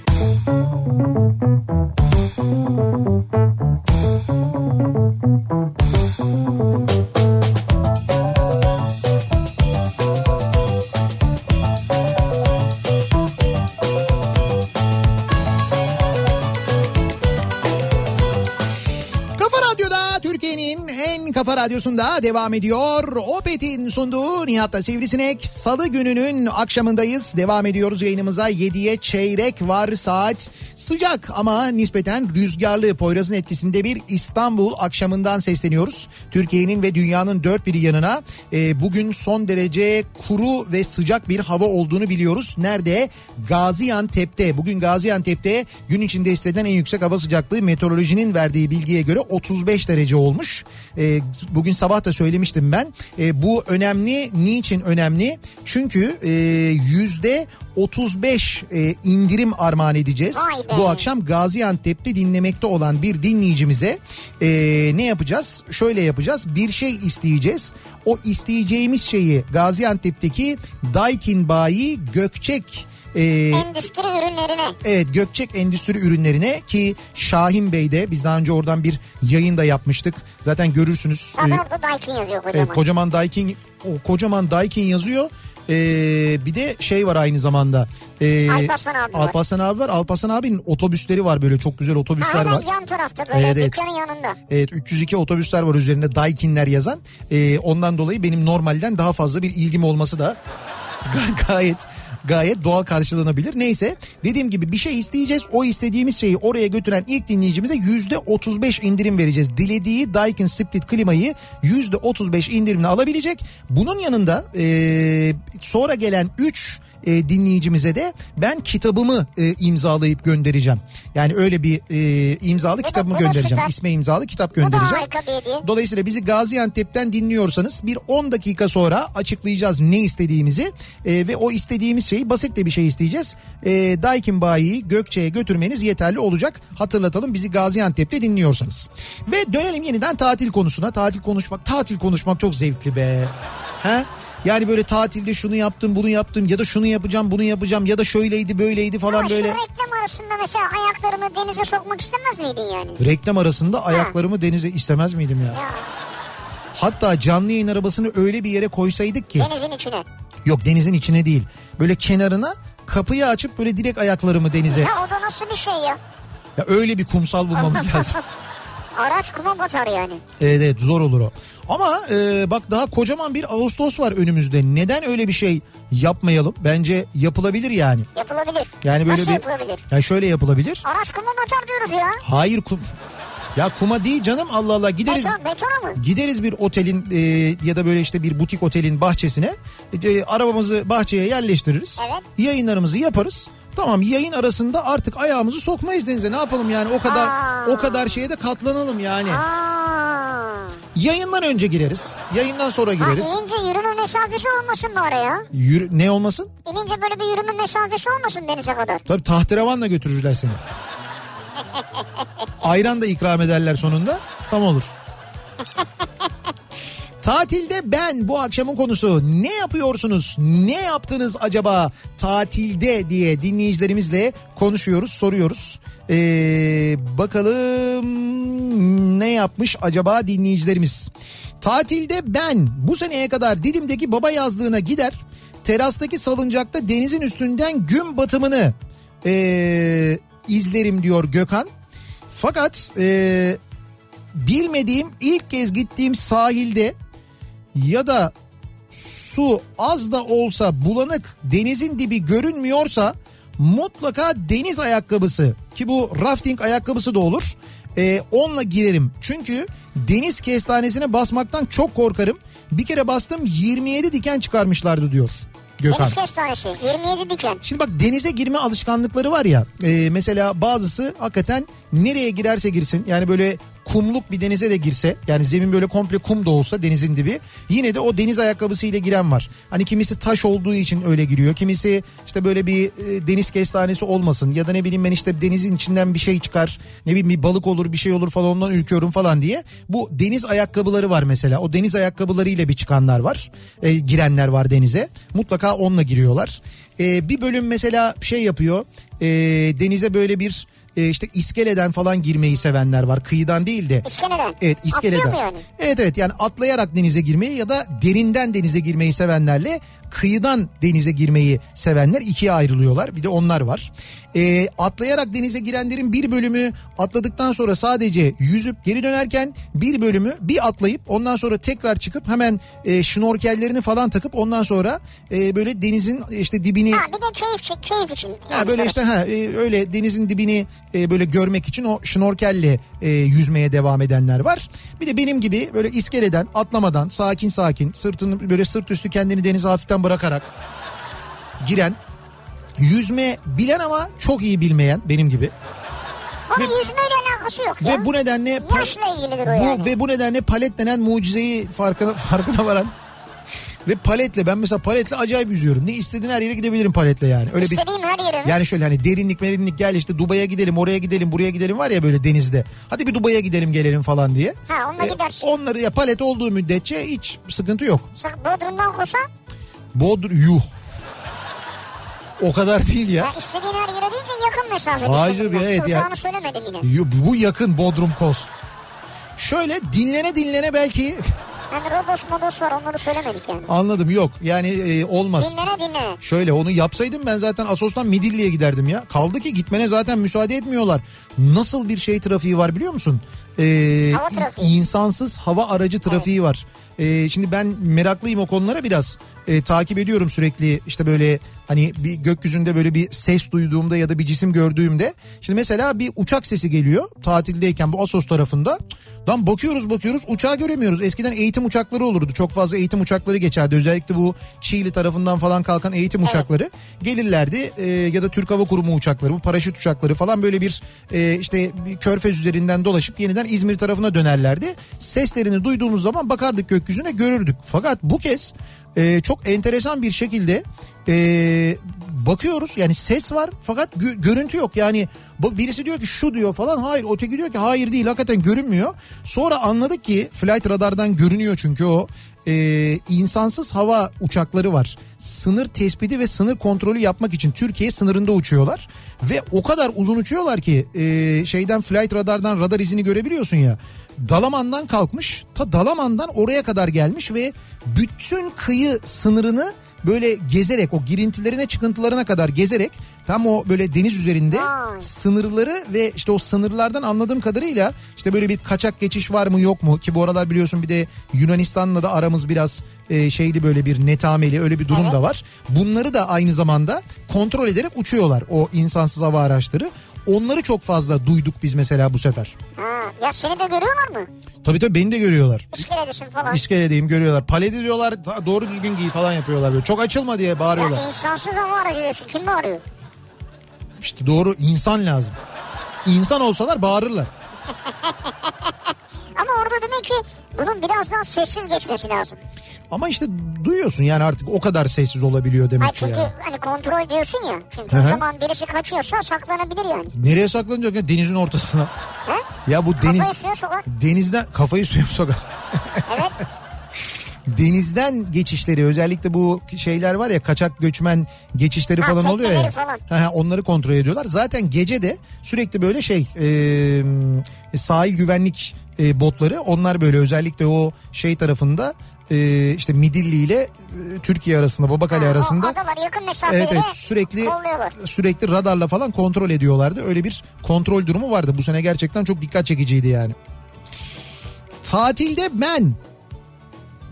Kafa kafa radyosunda devam ediyor. Opet'in sunduğu Nihat'ta Sivrisinek. Salı gününün akşamındayız. Devam ediyoruz yayınımıza. 7'ye çeyrek var saat. Sıcak ama nispeten rüzgarlı Poyraz'ın etkisinde bir İstanbul akşamından sesleniyoruz. Türkiye'nin ve dünyanın dört bir yanına e, bugün son derece kuru ve sıcak bir hava olduğunu biliyoruz. Nerede? Gaziantep'te. Bugün Gaziantep'te gün içinde hissedilen en yüksek hava sıcaklığı meteorolojinin verdiği bilgiye göre 35 derece olmuş. E, bugün sabah da söylemiştim ben. E, bu önemli. Niçin önemli? Çünkü e, yüzde 35 e, indirim armağan edeceğiz. Bu akşam Gaziantep'te dinlemekte olan bir dinleyicimize e, ne yapacağız? Şöyle yapacağız. Bir şey isteyeceğiz. O isteyeceğimiz şeyi Gaziantep'teki Daikin Bayi Gökçek e, Endüstri ürünlerine. Evet Gökçek Endüstri Ürünlerine ki Şahin Bey'de biz daha önce oradan bir yayın da yapmıştık. Zaten görürsünüz. Tabii Ee, orada Daikin yazıyor kocaman. Evet, kocaman Daikin o kocaman Daikin yazıyor. Ee, bir de şey var aynı zamanda. Ee, Alparslan abi var. Alparslan abi var. Alparslan abinin otobüsleri var böyle çok güzel otobüsler hemen var. yan tarafta böyle Evet, dükkanın yanında. Evet 302 otobüsler var üzerinde Daikinler yazan. Ee, ondan dolayı benim normalden daha fazla bir ilgim olması da ga- gayet gayet doğal karşılanabilir. Neyse dediğim gibi bir şey isteyeceğiz. O istediğimiz şeyi oraya götüren ilk dinleyicimize yüzde 35 indirim vereceğiz. Dilediği Daikin Split klimayı yüzde 35 indirimle alabilecek. Bunun yanında ee, sonra gelen 3 e, dinleyicimize de ben kitabımı e, imzalayıp göndereceğim. Yani öyle bir e, imzalı da- kitabımı göndereceğim. süper. İsme imzalı kitap göndereceğim. Dolayısıyla bizi Gaziantep'ten dinliyorsanız bir 10 dakika sonra açıklayacağız ne istediğimizi E, ve o istediğimiz şeyi basit de bir şey isteyeceğiz. E, Daikin Bayi'yi Gökçe'ye götürmeniz yeterli olacak. Hatırlatalım bizi Gaziantep'te dinliyorsanız. Ve dönelim yeniden tatil konusuna. Tatil konuşmak, tatil konuşmak çok zevkli be. He? Yani böyle tatilde şunu yaptım, bunu yaptım ya da şunu yapacağım, bunu yapacağım ya da şöyleydi, böyleydi falan Ama böyle. şu reklam arasında mesela ayaklarını denize sokmak istemez miydin yani? Reklam arasında ayaklarımı denize istemez miydim ya? Ya, Hatta canlı yayın arabasını öyle bir yere koysaydık ki. denizin içine. Yok denizin içine değil. Böyle kenarına kapıyı açıp böyle direkt ayaklarımı denize. Ya o da nasıl bir şey ya? Ya öyle bir kumsal bulmamız lazım. Araç kuma batar yani. Evet, evet zor olur o. Ama e, bak daha kocaman bir Ağustos var önümüzde. Neden öyle bir şey yapmayalım? Bence yapılabilir yani. Yapılabilir. Yani böyle Nasıl bir yapılabilir? Yani şöyle yapılabilir. Araç kuma batar diyoruz ya. Hayır kum. Ya kuma değil canım Allah Allah gideriz. Beton, betona mı? Gideriz bir otelin e, ya da böyle işte bir butik otelin bahçesine. E, arabamızı bahçeye yerleştiririz. Evet. Yayınlarımızı yaparız. Tamam yayın arasında artık ayağımızı sokmayız denize. Ne yapalım yani o kadar Aa. o kadar şeye de katlanalım yani. Aa. Yayından önce gireriz. Yayından sonra Ha, gireriz. inince yürüme mesafesi olmasın bari ya. Yürü, ne olmasın? İnince böyle bir yürüme mesafesi olmasın denize kadar. Tabii tahterevanla götürürler seni. Ayran da ikram ederler sonunda. Tam olur. Tatilde ben bu akşamın konusu ne yapıyorsunuz? Ne yaptınız acaba tatilde diye dinleyicilerimizle konuşuyoruz, soruyoruz. Ee, bakalım ne yapmış acaba dinleyicilerimiz? Tatilde ben bu seneye kadar Didim'deki baba yazlığına gider terastaki salıncakta denizin üstünden gün batımını ee, izlerim diyor Gökhan. Fakat ee, bilmediğim ilk kez gittiğim sahilde ya da su az da olsa bulanık denizin dibi görünmüyorsa mutlaka deniz ayakkabısı ki bu rafting ayakkabısı da olur. Ee, onunla girerim. Çünkü deniz kestanesine basmaktan çok korkarım. Bir kere bastım 27 diken çıkarmışlardı diyor. Gökhan. Deniz kestanesi 27 diken. Şimdi bak denize girme alışkanlıkları var ya e, mesela bazısı hakikaten nereye girerse girsin yani böyle kumluk bir denize de girse yani zemin böyle komple kum da olsa denizin dibi yine de o deniz ayakkabısı ile giren var. Hani kimisi taş olduğu için öyle giriyor kimisi işte böyle bir e, deniz kestanesi olmasın ya da ne bileyim ben işte denizin içinden bir şey çıkar ne bileyim bir balık olur bir şey olur falan ondan ürküyorum falan diye. Bu deniz ayakkabıları var mesela o deniz ayakkabıları ile bir çıkanlar var e, girenler var denize mutlaka onunla giriyorlar. E, bir bölüm mesela şey yapıyor e, denize böyle bir e, işte iskeleden falan girmeyi sevenler var. Kıyıdan değil de. İskeleden. Evet iskeleden. Atlıyor mu yani? Evet evet yani atlayarak denize girmeyi ya da derinden denize girmeyi sevenlerle kıyıdan denize girmeyi sevenler ikiye ayrılıyorlar. Bir de onlar var. E, atlayarak denize girenlerin bir bölümü atladıktan sonra sadece yüzüp geri dönerken bir bölümü bir atlayıp ondan sonra tekrar çıkıp hemen e, şnorkellerini falan takıp ondan sonra e, böyle denizin işte dibini Ha bir de keyif, için- keyif için. Ha böyle işte ha e, öyle denizin dibini e, böyle görmek için o şnorkelle e, yüzmeye devam edenler var. Bir de benim gibi böyle iskeleden atlamadan sakin sakin sırtını böyle sırt üstü kendini denize hafiften bırakarak giren yüzme bilen ama çok iyi bilmeyen benim gibi. Onun yüzmeyle alakası yok ya. Ve bu nedenle Yaşla ilgilidir o bu yani. ve bu nedenle palet denen mucizeyi farkına farkına varan ve paletle ben mesela paletle acayip yüzüyorum. Ne istediğin her yere gidebilirim paletle yani. Öyle bir İstediğim her yere mi? yani şöyle hani derinlik merinlik gel işte Dubai'ye gidelim oraya gidelim buraya gidelim var ya böyle denizde. Hadi bir Dubai'ye gidelim gelelim falan diye. Ha onunla gidersin. Onları ya palet olduğu müddetçe hiç sıkıntı yok. Bodrum'dan kosa Bodrum yuh. O kadar değil ya. ya istediğin her yere deyince yakın mesafe. Hayır, ben. evet ya. Söylemedim yine. Bu yakın Bodrum Kos. Şöyle dinlene dinlene belki Yani Rodos modos var onları söylemedik yani. anladım yok yani e, olmaz. Dinlene dinlene. Şöyle onu yapsaydım ben zaten Asos'tan Midilli'ye giderdim ya. Kaldı ki gitmene zaten müsaade etmiyorlar. Nasıl bir şey trafiği var biliyor musun? Ee, Hava trafiği. insansız hava aracı trafiği var. Ee, şimdi ben meraklıyım o konulara biraz. Ee, takip ediyorum sürekli işte böyle hani bir gökyüzünde böyle bir ses duyduğumda ya da bir cisim gördüğümde. Şimdi mesela bir uçak sesi geliyor tatildeyken bu Asos tarafında. Lan bakıyoruz bakıyoruz uçağı göremiyoruz. Eskiden eğitim uçakları olurdu. Çok fazla eğitim uçakları geçerdi. Özellikle bu Çiğli tarafından falan kalkan eğitim uçakları gelirlerdi. Ee, ya da Türk Hava Kurumu uçakları bu paraşüt uçakları falan böyle bir e, işte bir körfez üzerinden dolaşıp yeniden İzmir tarafına dönerlerdi. Seslerini duyduğumuz zaman bakardık gökyüzüne görürdük. Fakat bu kez e, çok enteresan bir şekilde e, bakıyoruz. Yani ses var fakat gö- görüntü yok. Yani birisi diyor ki şu diyor falan. Hayır öteki diyor ki hayır değil. Hakikaten görünmüyor. Sonra anladık ki flight radardan görünüyor çünkü o e, insansız hava uçakları var. Sınır tespiti ve sınır kontrolü yapmak için Türkiye sınırında uçuyorlar. Ve o kadar uzun uçuyorlar ki e, şeyden flight radardan radar izini görebiliyorsun ya. Dalaman'dan kalkmış ta Dalaman'dan oraya kadar gelmiş ve bütün kıyı sınırını böyle gezerek o girintilerine çıkıntılarına kadar gezerek tam o böyle deniz üzerinde Vay. sınırları ve işte o sınırlardan anladığım kadarıyla işte böyle bir kaçak geçiş var mı yok mu ki bu aralar biliyorsun bir de Yunanistan'la da aramız biraz e, şeyli böyle bir netameli öyle bir durum da var. Bunları da aynı zamanda kontrol ederek uçuyorlar o insansız hava araçları. Onları çok fazla duyduk biz mesela bu sefer. Ha, ya seni de görüyorlar mı? Tabii tabii beni de görüyorlar. İskeledesin falan. İskeledeyim görüyorlar. Paleti diyorlar "Ta- doğru düzgün giy falan yapıyorlar böyle. Çok açılma diye bağırıyorlar. ya insansız hava aracı diyorsun. Kim mi arıyor? İşte doğru insan lazım. İnsan olsalar bağırırlar. Ama orada demek ki bunun biraz daha sessiz geçmesi lazım. Ama işte duyuyorsun yani artık o kadar sessiz olabiliyor Hayır demek ki çünkü ya. hani kontrol diyorsun ya. Çünkü Hı o hı. zaman birisi kaçıyorsa saklanabilir yani. Nereye saklanacak ya denizin ortasına? He? Ya bu Kafayı deniz suya sokar. denizden kafayı suya sokar? Evet. denizden geçişleri özellikle bu şeyler var ya kaçak göçmen geçişleri Ha, falan oluyor ya. falan. Ha, onları kontrol ediyorlar. Zaten gece de sürekli böyle şey e, sahil güvenlik e, botları onlar böyle özellikle o şey tarafında e, işte Midilli ile e, Türkiye arasında Babakale Ha, arasında adalar yakın mesafeleri Evet evet sürekli sürekli radarla falan kontrol ediyorlardı. Öyle bir kontrol durumu vardı. Bu sene gerçekten çok dikkat çekiciydi yani. Tatilde ben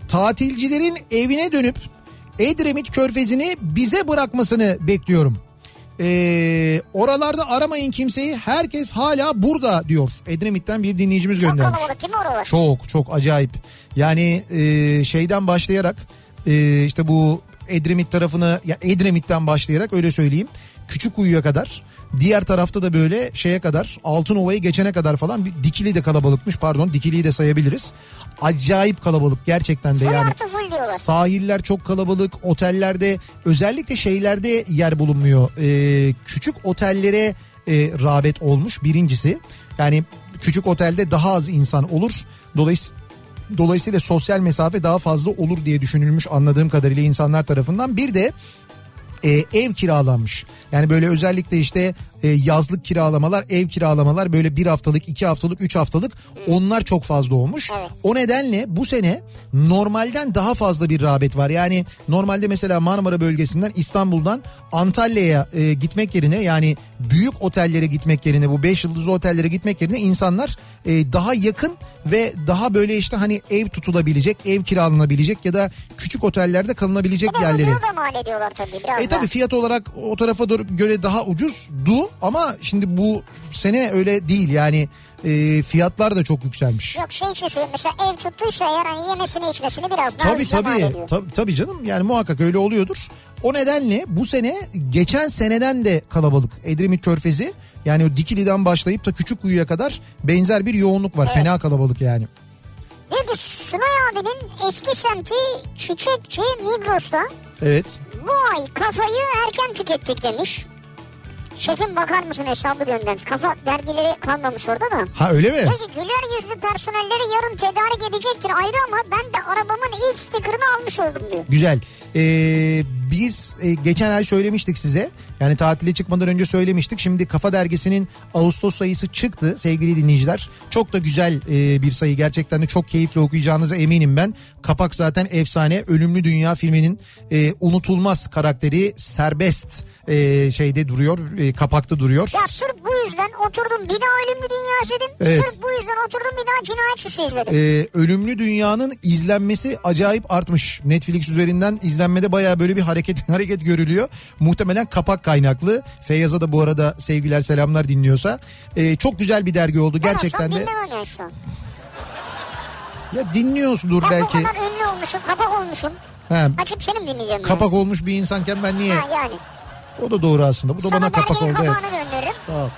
tatilcilerin evine dönüp Edremit Körfezi'ni bize bırakmasını bekliyorum. Ee, oralarda aramayın kimseyi herkes hala burada diyor. Edremit'ten bir dinleyicimiz Çok göndermiş. kalabalık değil mi oralar? Çok çok acayip. Yani e, şeyden başlayarak e, işte bu Edremit tarafını ya Edremit'ten başlayarak öyle söyleyeyim. Küçükuyu'ya kadar diğer tarafta da böyle şeye kadar Altınova'yı geçene kadar falan bir Dikili de kalabalıkmış pardon Dikili'yi de sayabiliriz. Acayip kalabalık gerçekten de yani. Sahiller çok kalabalık otellerde özellikle şeylerde yer bulunmuyor. Ee, küçük otellere e, rağbet olmuş birincisi. Yani küçük otelde daha az insan olur. Dolayısıyla Dolayısıyla sosyal mesafe daha fazla olur diye düşünülmüş anladığım kadarıyla insanlar tarafından. Bir de e, ev kiralanmış. Yani böyle özellikle işte e, yazlık kiralamalar, ev kiralamalar böyle bir haftalık, iki haftalık, üç haftalık onlar çok fazla olmuş. Evet. O nedenle bu sene normalden daha fazla bir rağbet var. Yani normalde mesela Marmara bölgesinden İstanbul'dan Antalya'ya e, gitmek yerine yani büyük otellere gitmek yerine bu 5 yıldızlı otellere gitmek yerine insanlar e, daha yakın ve daha böyle işte hani ev tutulabilecek, ev kiralanabilecek ya da küçük otellerde kalınabilecek ucuzu da mal ediyorlar tabii biraz E daha. tabi fiyat olarak o tarafa doğru göre daha ucuzdu ama şimdi bu sene öyle değil yani e, fiyatlar da çok yükselmiş. Yok şey için söyleyeyim mesela ev tuttuysa eğer hani yemesini içmesini biraz daha Tabii tabii, ediyor. tabii tabii canım yani muhakkak öyle oluyordur. O nedenle bu sene geçen seneden de kalabalık Edremit Körfezi yani o Dikili'den başlayıp da Küçükkuyu'ya kadar benzer bir yoğunluk var. Fena kalabalık yani. Diyor ki Sunay abinin eski semti Çiçekçi Migros'ta Evet. bu ay kafayı erken tükettik demiş. Şefim bakar mısın hesabı göndermiş. Kafa dergileri kalmamış orada da. Ha öyle mi? Diyor ki güler yüzlü personelleri yarın tedarik edecektir ayrı ama ben de arabamın ilk stickerını almış oldum diyor. Güzel. Ee, biz e, geçen ay söylemiştik size. Yani tatile çıkmadan önce söylemiştik. Şimdi Kafa Dergisi'nin Ağustos sayısı çıktı sevgili dinleyiciler. Çok da güzel e, bir sayı. Gerçekten de çok keyifli okuyacağınıza eminim ben. Kapak zaten efsane. Ölümlü Dünya filminin e, unutulmaz karakteri serbest e, şeyde duruyor. E, kapakta duruyor. Ya sırf bu yüzden oturdum bir daha ölümlü dünya izledim. Evet. Sırf bu yüzden oturdum bir daha cinayet süsü izledim. Ee, Ölümlü Dünya'nın izlenmesi acayip artmış. Netflix üzerinden izlenmede baya böyle bir hareket hareket görülüyor. Muhtemelen kapak kaynaklı. Feyyaz'a da bu arada sevgiler selamlar dinliyorsa. Ee, çok güzel bir dergi oldu Ben gerçekten de. yani. Ya dinliyorsundur Ben belki. bu kadar ünlü olmuşum kapak olmuşum. Ha, Açıp seni mi dinleyeceğim? kapak olmuş bir insanken ben niye? yani? Ha yani. O da doğru aslında. Bu da Sana bana kapak derginin oldu. evet. kapağını gönderirim. Tamam.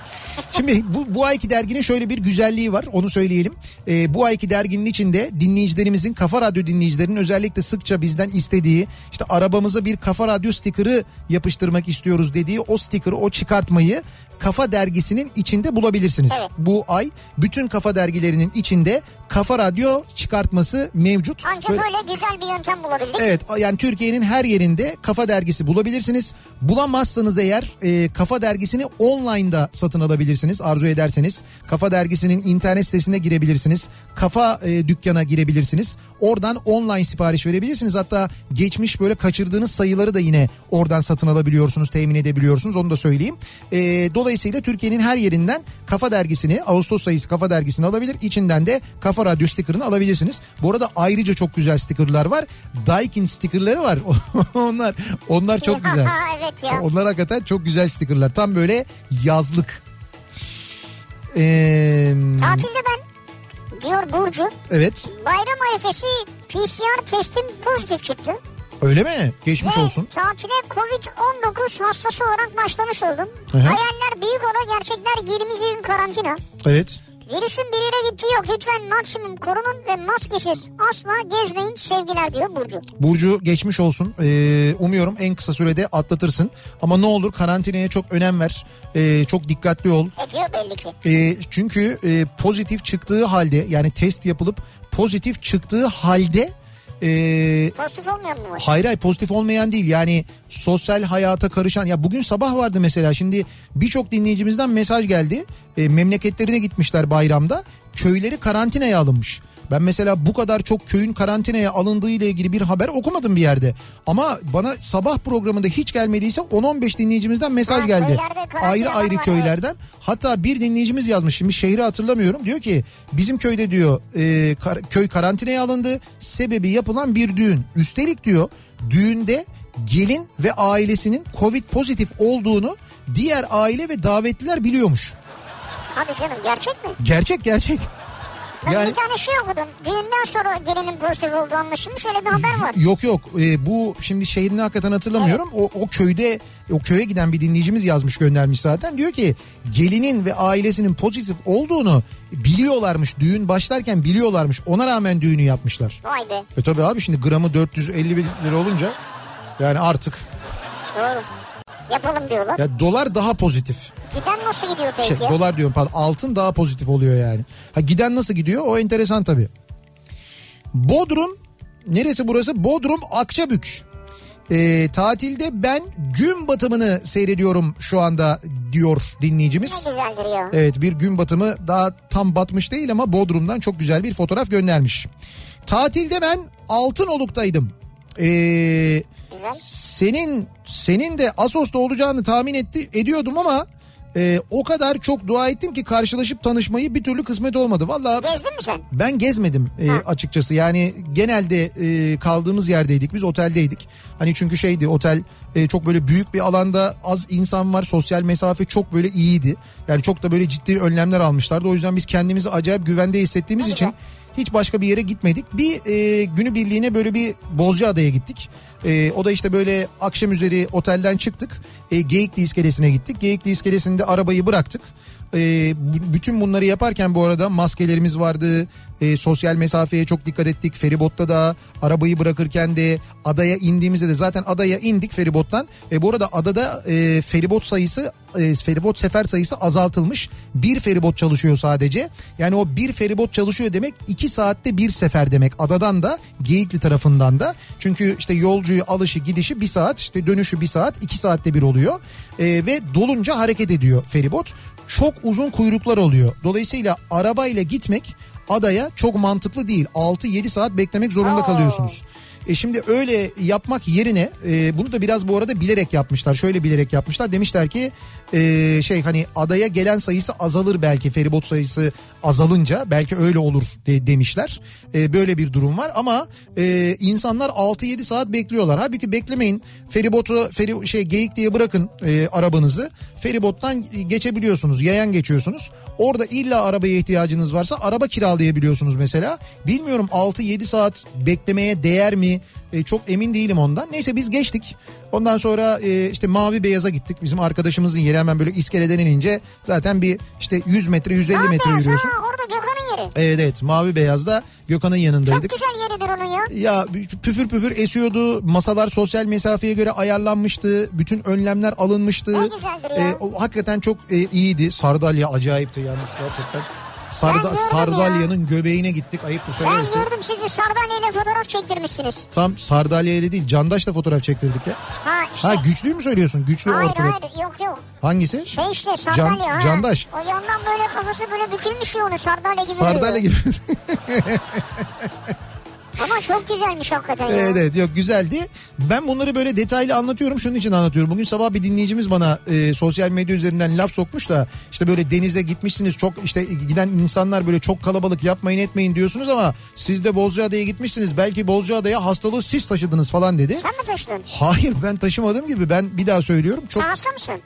Şimdi bu, bu ayki derginin şöyle bir güzelliği var onu söyleyelim. Ee, bu ayki derginin içinde dinleyicilerimizin Kafa Radyo dinleyicilerinin özellikle sıkça bizden istediği işte arabamıza bir Kafa Radyo stikeri yapıştırmak istiyoruz dediği o stikeri o çıkartmayı Kafa Dergisi'nin içinde bulabilirsiniz. Evet. Bu ay bütün Kafa Dergilerinin içinde Kafa Radyo çıkartması mevcut. Ancak Böyle- böyle güzel bir yöntem bulabildik. Evet yani Türkiye'nin her yerinde Kafa Dergisi bulabilirsiniz. Bulamazsanız eğer e, Kafa Dergisi'ni online'da satın alabilirsiniz arzu ederseniz. Kafa Dergisi'nin internet sitesine girebilirsiniz. Kafa e, dükkana girebilirsiniz. Oradan online sipariş verebilirsiniz. Hatta geçmiş böyle kaçırdığınız sayıları da yine oradan satın alabiliyorsunuz, temin edebiliyorsunuz. Onu da söyleyeyim. E, dolayısıyla Türkiye'nin her yerinden Kafa Dergisi'ni, Ağustos sayısı Kafa Dergisi'ni alabilir. İçinden de Kafa Radyo sticker'ını alabilirsiniz. Bu arada ayrıca çok güzel stickerlar var. Daikin stickerları var. onlar onlar çok güzel. evet ya. Onlar hakikaten çok güzel stickerlar. Tam böyle yazlık. Ee, Tatilde ben diyor Burcu evet. bayram arifesi PCR testim pozitif çıktı. Öyle mi? Geçmiş Ve olsun. tatile Covid-19 hastası olarak başlamış oldum. Hı hı. Hayaller büyük ola gerçekler 20 gün karantina. Evet. Virüsün bir yere gittiği yok. Lütfen maksimum korunun ve maskesiz asla gezmeyin sevgiler diyor Burcu. Burcu geçmiş olsun. Ee, umuyorum en kısa sürede atlatırsın. Ama ne olur karantinaya çok önem ver. Ee, çok dikkatli ol. Ediyor belli ki. E, çünkü e, pozitif çıktığı halde yani test yapılıp pozitif çıktığı halde e, Pozitif olmayan mı var? Hayır hayır pozitif olmayan değil yani sosyal hayata karışan ya bugün sabah vardı mesela şimdi birçok dinleyicimizden mesaj geldi E, memleketlerine gitmişler bayramda köyleri karantinaya alınmış. Ben mesela bu kadar çok köyün karantinaya alındığı ile ilgili bir haber okumadım bir yerde. Ama bana sabah programında hiç gelmediyse 10-15 dinleyicimizden mesaj Ha, geldi. Ayrı ayrı var, köylerden. Hatta bir dinleyicimiz yazmış şimdi şehri hatırlamıyorum. Diyor ki bizim köyde diyor e, kar- köy karantinaya alındı. Sebebi yapılan bir düğün. Üstelik diyor düğünde gelin ve ailesinin covid pozitif olduğunu diğer aile ve davetliler biliyormuş. Hadi canım gerçek mi? Gerçek gerçek. Ben Yani bir tane şey okudum. Düğünden sonra gelinin pozitif olduğu anlaşılmış. Öyle bir haber var. Yok yok Ee, bu şimdi şehrini hakikaten hatırlamıyorum. O, o köyde o köye giden bir dinleyicimiz yazmış göndermiş zaten. Diyor ki gelinin ve ailesinin pozitif olduğunu biliyorlarmış. Düğün başlarken biliyorlarmış. Ona rağmen düğünü yapmışlar. Vay be. E tabii abi şimdi gramı 450 bin lira olunca yani artık Doğru. Yapalım diyorlar. ya dolar daha pozitif. Giden nasıl gidiyor peki Şey, dolar diyorum pardon altın daha pozitif oluyor yani. Ha giden nasıl gidiyor o enteresan tabii. Bodrum neresi burası? Bodrum Akçabük. Ee, tatilde ben gün batımını seyrediyorum şu anda diyor Ne dinleyicimiz. güzeldir ya. Evet bir gün batımı daha tam batmış değil ama Bodrum'dan çok güzel bir fotoğraf göndermiş. Tatilde ben Altınoluk'taydım. Ee, Güzel. senin senin de Asos'ta olacağını tahmin etti, ediyordum ama e, o kadar çok dua ettim ki karşılaşıp tanışmayı bir türlü kısmet olmadı. Vallahi Gezdin mi sen? ben gezmedim e, açıkçası. Yani genelde e, kaldığımız yerdeydik. Biz oteldeydik. Hani çünkü şeydi otel e, çok böyle büyük bir alanda az insan var. Sosyal mesafe çok böyle iyiydi. Yani çok da böyle ciddi önlemler almışlardı. O yüzden biz kendimizi acayip güvende hissettiğimiz Ne için güzel. hiç başka bir yere gitmedik. Bir e, günü birliğine böyle bir Bozcaada'ya gittik. E, o da işte böyle akşam üzeri otelden çıktık. E, Geyikli iskelesine gittik. Geyikli iskelesinde arabayı bıraktık. E, bütün bunları yaparken bu arada maskelerimiz vardı. E, sosyal mesafeye çok dikkat ettik. Feribotta da arabayı bırakırken de adaya indiğimizde de zaten adaya indik feribottan. E, bu arada adada e, feribot sayısı e, feribot sefer sayısı azaltılmış. Bir feribot çalışıyor sadece. Yani o bir feribot çalışıyor demek iki saatte bir sefer demek. Adadan da Geyikli tarafından da. Çünkü işte yolcuyu alışı gidişi bir saat işte dönüşü bir saat iki saatte bir oluyor. E, ve dolunca hareket ediyor feribot. Çok uzun kuyruklar oluyor. Dolayısıyla arabayla gitmek adaya çok mantıklı değil. 6-7 saat beklemek zorunda Oo. kalıyorsunuz. E şimdi öyle yapmak yerine e, bunu da biraz bu arada bilerek yapmışlar. Şöyle bilerek yapmışlar. Demişler ki e, şey hani adaya gelen sayısı azalır belki feribot sayısı azalınca belki öyle olur de, demişler. E, böyle bir durum var ama e, insanlar 6-7 saat bekliyorlar. Halbuki beklemeyin. Feribotu feri, şey geyik diye bırakın e, arabanızı. Feribottan geçebiliyorsunuz. Yayan geçiyorsunuz. Orada illa arabaya ihtiyacınız varsa araba kiralayabiliyorsunuz mesela. Bilmiyorum 6-7 saat beklemeye değer mi? E, çok emin değilim ondan. Neyse biz geçtik. Ondan sonra e, işte Mavi Beyaz'a gittik. Bizim arkadaşımızın yeri hemen böyle iskeleden inince zaten bir işte 100 metre 150 Aa, metre beyaz, yürüyorsun. Ha, orada Gökhan'ın yeri. Evet evet Mavi Beyaz'da Gökhan'ın Çok yanındaydık. güzel yeridir onun ya. Ya püfür püfür esiyordu. Masalar sosyal mesafeye göre ayarlanmıştı. Bütün önlemler alınmıştı. Ne güzeldir ya. o, hakikaten çok e, iyiydi. Sardalya acayipti yalnız gerçekten. Sarda, Ben Sardalyanın göbeğine gittik ayıptı Ben söylemesi. gördüm sizi sardalyeyle fotoğraf çektirmişsiniz. Tam Sardalya ile değil Candaş'la fotoğraf çektirdik ya. Ha işte. Ha güçlüyü mü söylüyorsun? Güçlü hayır ortalık. hayır yok yok. Hangisi? Şey işte sardalye ha. Candaş. O yandan böyle kafası böyle bükülmüş ya onu sardalye gibi Sardalya gibi. Ama çok güzelmiş hakikaten ya. Evet evet yok güzeldi. Ben bunları böyle detaylı anlatıyorum şunun için anlatıyorum. Bugün sabah bir dinleyicimiz bana e, sosyal medya üzerinden laf sokmuş da işte böyle denize gitmişsiniz çok işte giden insanlar böyle çok kalabalık yapmayın etmeyin diyorsunuz ama siz de Bozcaada'ya gitmişsiniz. Belki Bozcaada'ya hastalığı siz taşıdınız falan dedi. Sen mi taşıdın? Hayır ben taşımadığım gibi ben bir daha söylüyorum çok Sen hasta mısın?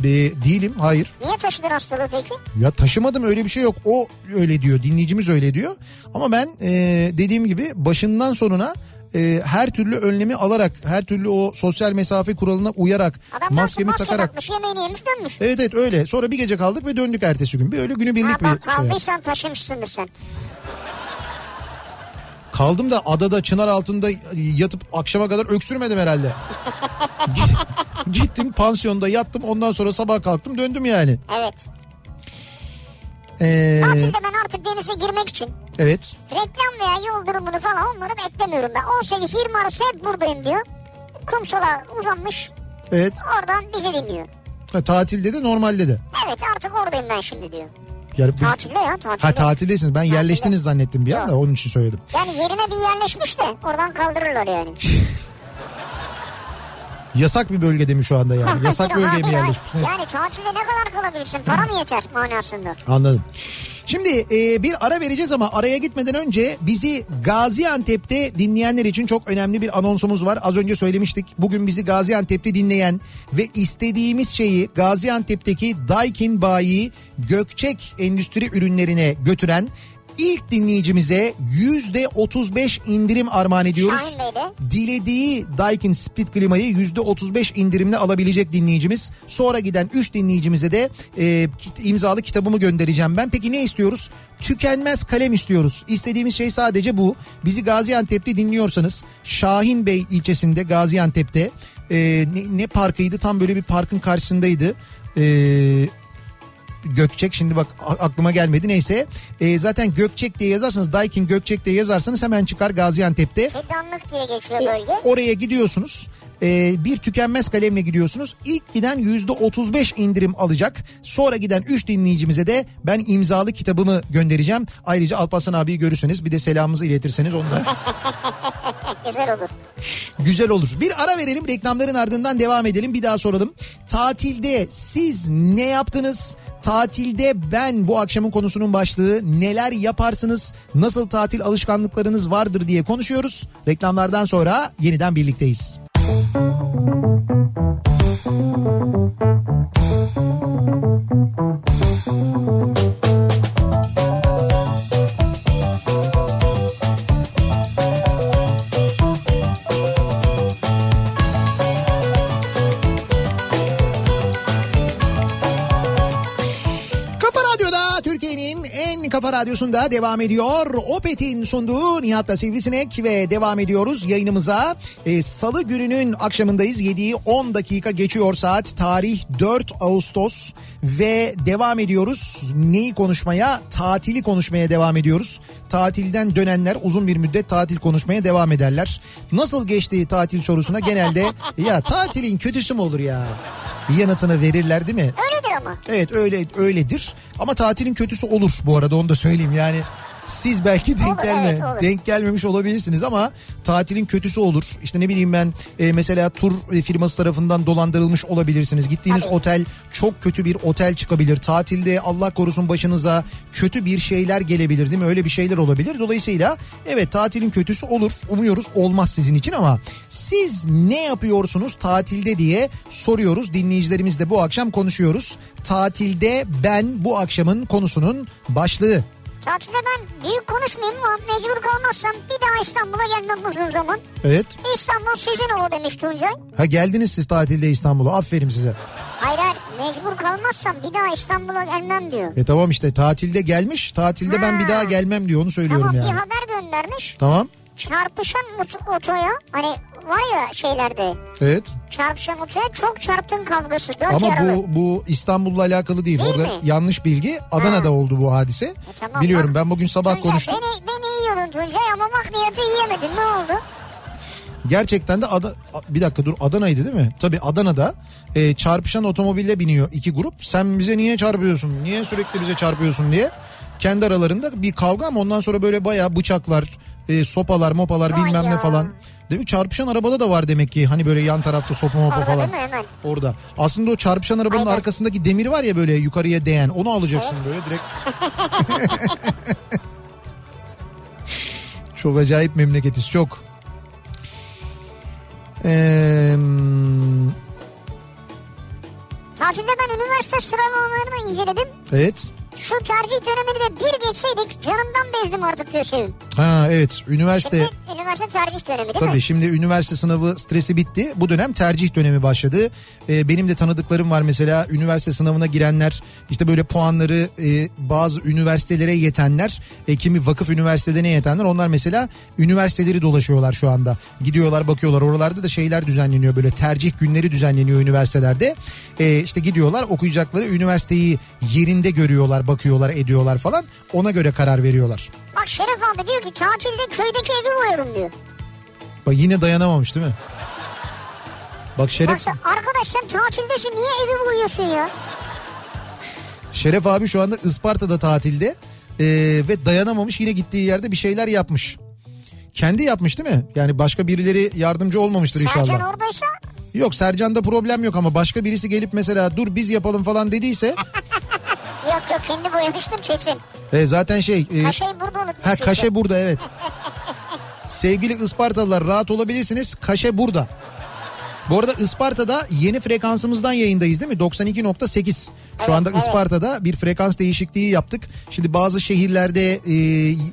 E, değilim hayır. Niye taşıdın hastalığı peki? Ya taşımadım öyle bir şey yok. O öyle diyor. Dinleyicimiz öyle diyor. Ama ben e, dediğim gibi başından sonuna e, her türlü önlemi alarak, her türlü o sosyal mesafe kuralına uyarak, Adam maskemi maske takarak. takmış yemeğini yemiş dönmüş. Evet evet öyle. Sonra bir gece kaldık ve döndük ertesi gün. Bir öyle günü Ha birlik bir bak şey. kaldıysan taşımışsındır sen. Kaldım da adada çınar altında yatıp akşama kadar öksürmedim herhalde. Git- Gittim pansiyonda yattım ondan sonra sabah kalktım döndüm yani. Evet. Ee, Tatilde ben artık denize girmek için Evet. Reklam veya yol durumunu falan onları beklemiyorum ben. 18-20 arası hep buradayım diyor. Kumsala uzanmış Evet. oradan bizi dinliyor. Ha, tatilde de normalde de. Evet artık oradayım ben şimdi diyor. Yani bu- Tatilde ya tatilde. Ha tatildesiniz. Ben Tatilde. yerleştiniz zannettim bir anda onun için söyledim. Yani yerine bir yerleşmiş de oradan kaldırırlar yani. Yasak bir bölgede mi şu anda yani? Yasak bölgeye mi yerleşmiş? Yani tatilde ne kadar kalabilirsin? Para mı yeter manasında? Anladım. Şimdi e, bir ara vereceğiz ama araya gitmeden önce bizi Gaziantep'te dinleyenler için çok önemli bir anonsumuz var. Az önce söylemiştik. Bugün bizi Gaziantep'te dinleyen ve istediğimiz şeyi Gaziantep'teki Daikin Bayi Gökçek Endüstri Ürünlerine götüren ilk dinleyicimize yüzde 35 indirim armağan ediyoruz. Dilediği Daikin Split klimayı yüzde 35 indirimle alabilecek dinleyicimiz. Sonra giden 3 dinleyicimize de e, imzalı kitabımı göndereceğim ben. Peki ne istiyoruz? Tükenmez kalem istiyoruz. İstediğimiz şey sadece bu. Bizi Gaziantep'te dinliyorsanız Şahin Bey ilçesinde Gaziantep'te e, ne, ne parkıydı? Tam böyle bir parkın karşısındaydı. Eee Gökçek şimdi bak aklıma gelmedi neyse. Ee, zaten Gökçek diye yazarsanız Daikin Gökçek diye yazarsanız hemen çıkar Gaziantep'te. Fidanlık diye geçiyor O- bölge. oraya gidiyorsunuz. Ee, bir tükenmez kalemle gidiyorsunuz. İlk giden yüzde 35 indirim alacak. Sonra giden 3 dinleyicimize de ben imzalı kitabımı göndereceğim. Ayrıca Alparslan abiyi görürseniz bir de selamımızı iletirseniz onu da Güzel olur. güzel olur. Bir ara verelim reklamların ardından devam edelim. Bir daha soralım. Tatilde siz ne yaptınız? Tatilde ben bu akşamın konusunun başlığı neler yaparsınız? Nasıl tatil alışkanlıklarınız vardır diye konuşuyoruz. Reklamlardan sonra yeniden birlikteyiz. Kafa kafa radyosunda devam ediyor. Opet'in sunduğu Nihat'la Sivrisinek ve devam ediyoruz yayınımıza. Ee, Salı gününün akşamındayız. 7'yi 10 dakika geçiyor saat. Tarih 4 Ağustos ve devam ediyoruz. Neyi konuşmaya? Tatili konuşmaya devam ediyoruz. Tatilden dönenler uzun bir müddet tatil konuşmaya devam ederler. Nasıl geçtiği tatil sorusuna genelde ya tatilin kötüsü mü olur ya? Yanıtını verirler değil mi? Öyledir ama. Evet öyle öyledir. Ama tatilin kötüsü olur bu arada onu da söyleyeyim yani. Siz belki denk Olur, gelme, evet, olur. denk gelmemiş olabilirsiniz ama tatilin kötüsü olur. İşte ne bileyim ben e, mesela tur e, firması tarafından dolandırılmış olabilirsiniz. Gittiğiniz Tabii. otel çok kötü bir otel çıkabilir. Tatilde Allah korusun başınıza kötü bir şeyler gelebilir değil mi? Öyle bir şeyler olabilir. Dolayısıyla evet tatilin kötüsü olur. Umuyoruz olmaz sizin için ama siz ne yapıyorsunuz tatilde diye soruyoruz. Dinleyicilerimizle bu akşam konuşuyoruz. Tatilde ben bu akşamın konusunun başlığı. Tatilde ben büyük konuşmayayım ama mecbur kalmazsam bir daha İstanbul'a gelmem uzun zaman. Evet. İstanbul sizin olur demiş Tuncay. Ha geldiniz siz tatilde İstanbul'a. Aferin size. Hayır hayır mecbur kalmazsam bir daha İstanbul'a gelmem diyor. E tamam işte tatilde gelmiş. Tatilde ben bir daha gelmem diyor onu söylüyorum Tamam yani. bir haber göndermiş. Tamam. Çarpışan ot- otoya hani var ya şeylerde Evet. çarpışan otoya çok çarptın kavgası. Dört Ama yaralı. bu bu İstanbul'la alakalı değil. Değil Orada mi? yanlış bilgi. Adana'da Ha. oldu bu hadise. E tamam, Biliyorum bak. ben bugün sabah Tuncay, konuştum. Beni, beni yiyordun Tuncay ama bak niyeti yiyemedin ne oldu? Gerçekten de Ada, bir dakika dur Adana'ydı değil mi? Tabii Adana'da e, çarpışan otomobille biniyor iki grup. Sen bize niye çarpıyorsun? Niye sürekli bize çarpıyorsun diye. Kendi aralarında bir kavga ama ondan sonra böyle bayağı bıçaklar, e, sopalar, mopalar Vay bilmem ne ya. falan. Değil mi? Çarpışan arabada da var demek ki. Hani böyle yan tarafta sopa mopa Orada falan. değil mi hemen? Orada. Aslında o çarpışan arabanın Aynen. arkasındaki demir var ya böyle yukarıya değen. Onu alacaksın böyle direkt. çok acayip memleketiz çok. Ee, Tatilde ben üniversite sıralamalarını inceledim. evet. Şu tercih dönemini de bir geçseydik canımdan bezdim artık diyor Sevim. Ha evet üniversite Şimdi üniversite tercih dönemi değil Tabii mi? şimdi üniversite sınavı stresi bitti. Bu dönem tercih dönemi başladı. Ee, benim de tanıdıklarım var mesela üniversite sınavına girenler işte böyle puanları e, bazı üniversitelere yetenler e, kimi vakıf üniversitelerine yetenler onlar mesela üniversiteleri dolaşıyorlar şu anda. Gidiyorlar bakıyorlar oralarda da şeyler düzenleniyor böyle tercih günleri düzenleniyor üniversitelerde. E, işte gidiyorlar okuyacakları üniversiteyi yerinde görüyorlar bakıyorlar ediyorlar falan ona göre karar veriyorlar. Bak Şeref abi diyor ki tatilde köydeki evi boyadım diyor. Bak yine dayanamamış değil mi? Bak Şeref Bak sen, arkadaş sen tatildesin niye evi boyuyorsun ya? Şeref abi şu anda Isparta'da tatilde ee, ve dayanamamış yine gittiği yerde bir şeyler yapmış. Kendi yapmış değil mi? Yani başka birileri yardımcı olmamıştır inşallah. Sercan oradaysa Yok Sercan'da problem yok ama başka birisi gelip mesela dur biz yapalım falan dediyse yok yok kendi boyamıştır kesin. e, zaten şey e, Kaşeyi burada unutmuş. ha kaşe burada evet. Sevgili Ispartalılar rahat olabilirsiniz. Kaşe burada. Bu arada Isparta'da yeni frekansımızdan yayındayız değil mi? 92.8. Şu anda evet. Isparta'da bir frekans değişikliği yaptık. Şimdi bazı şehirlerde e,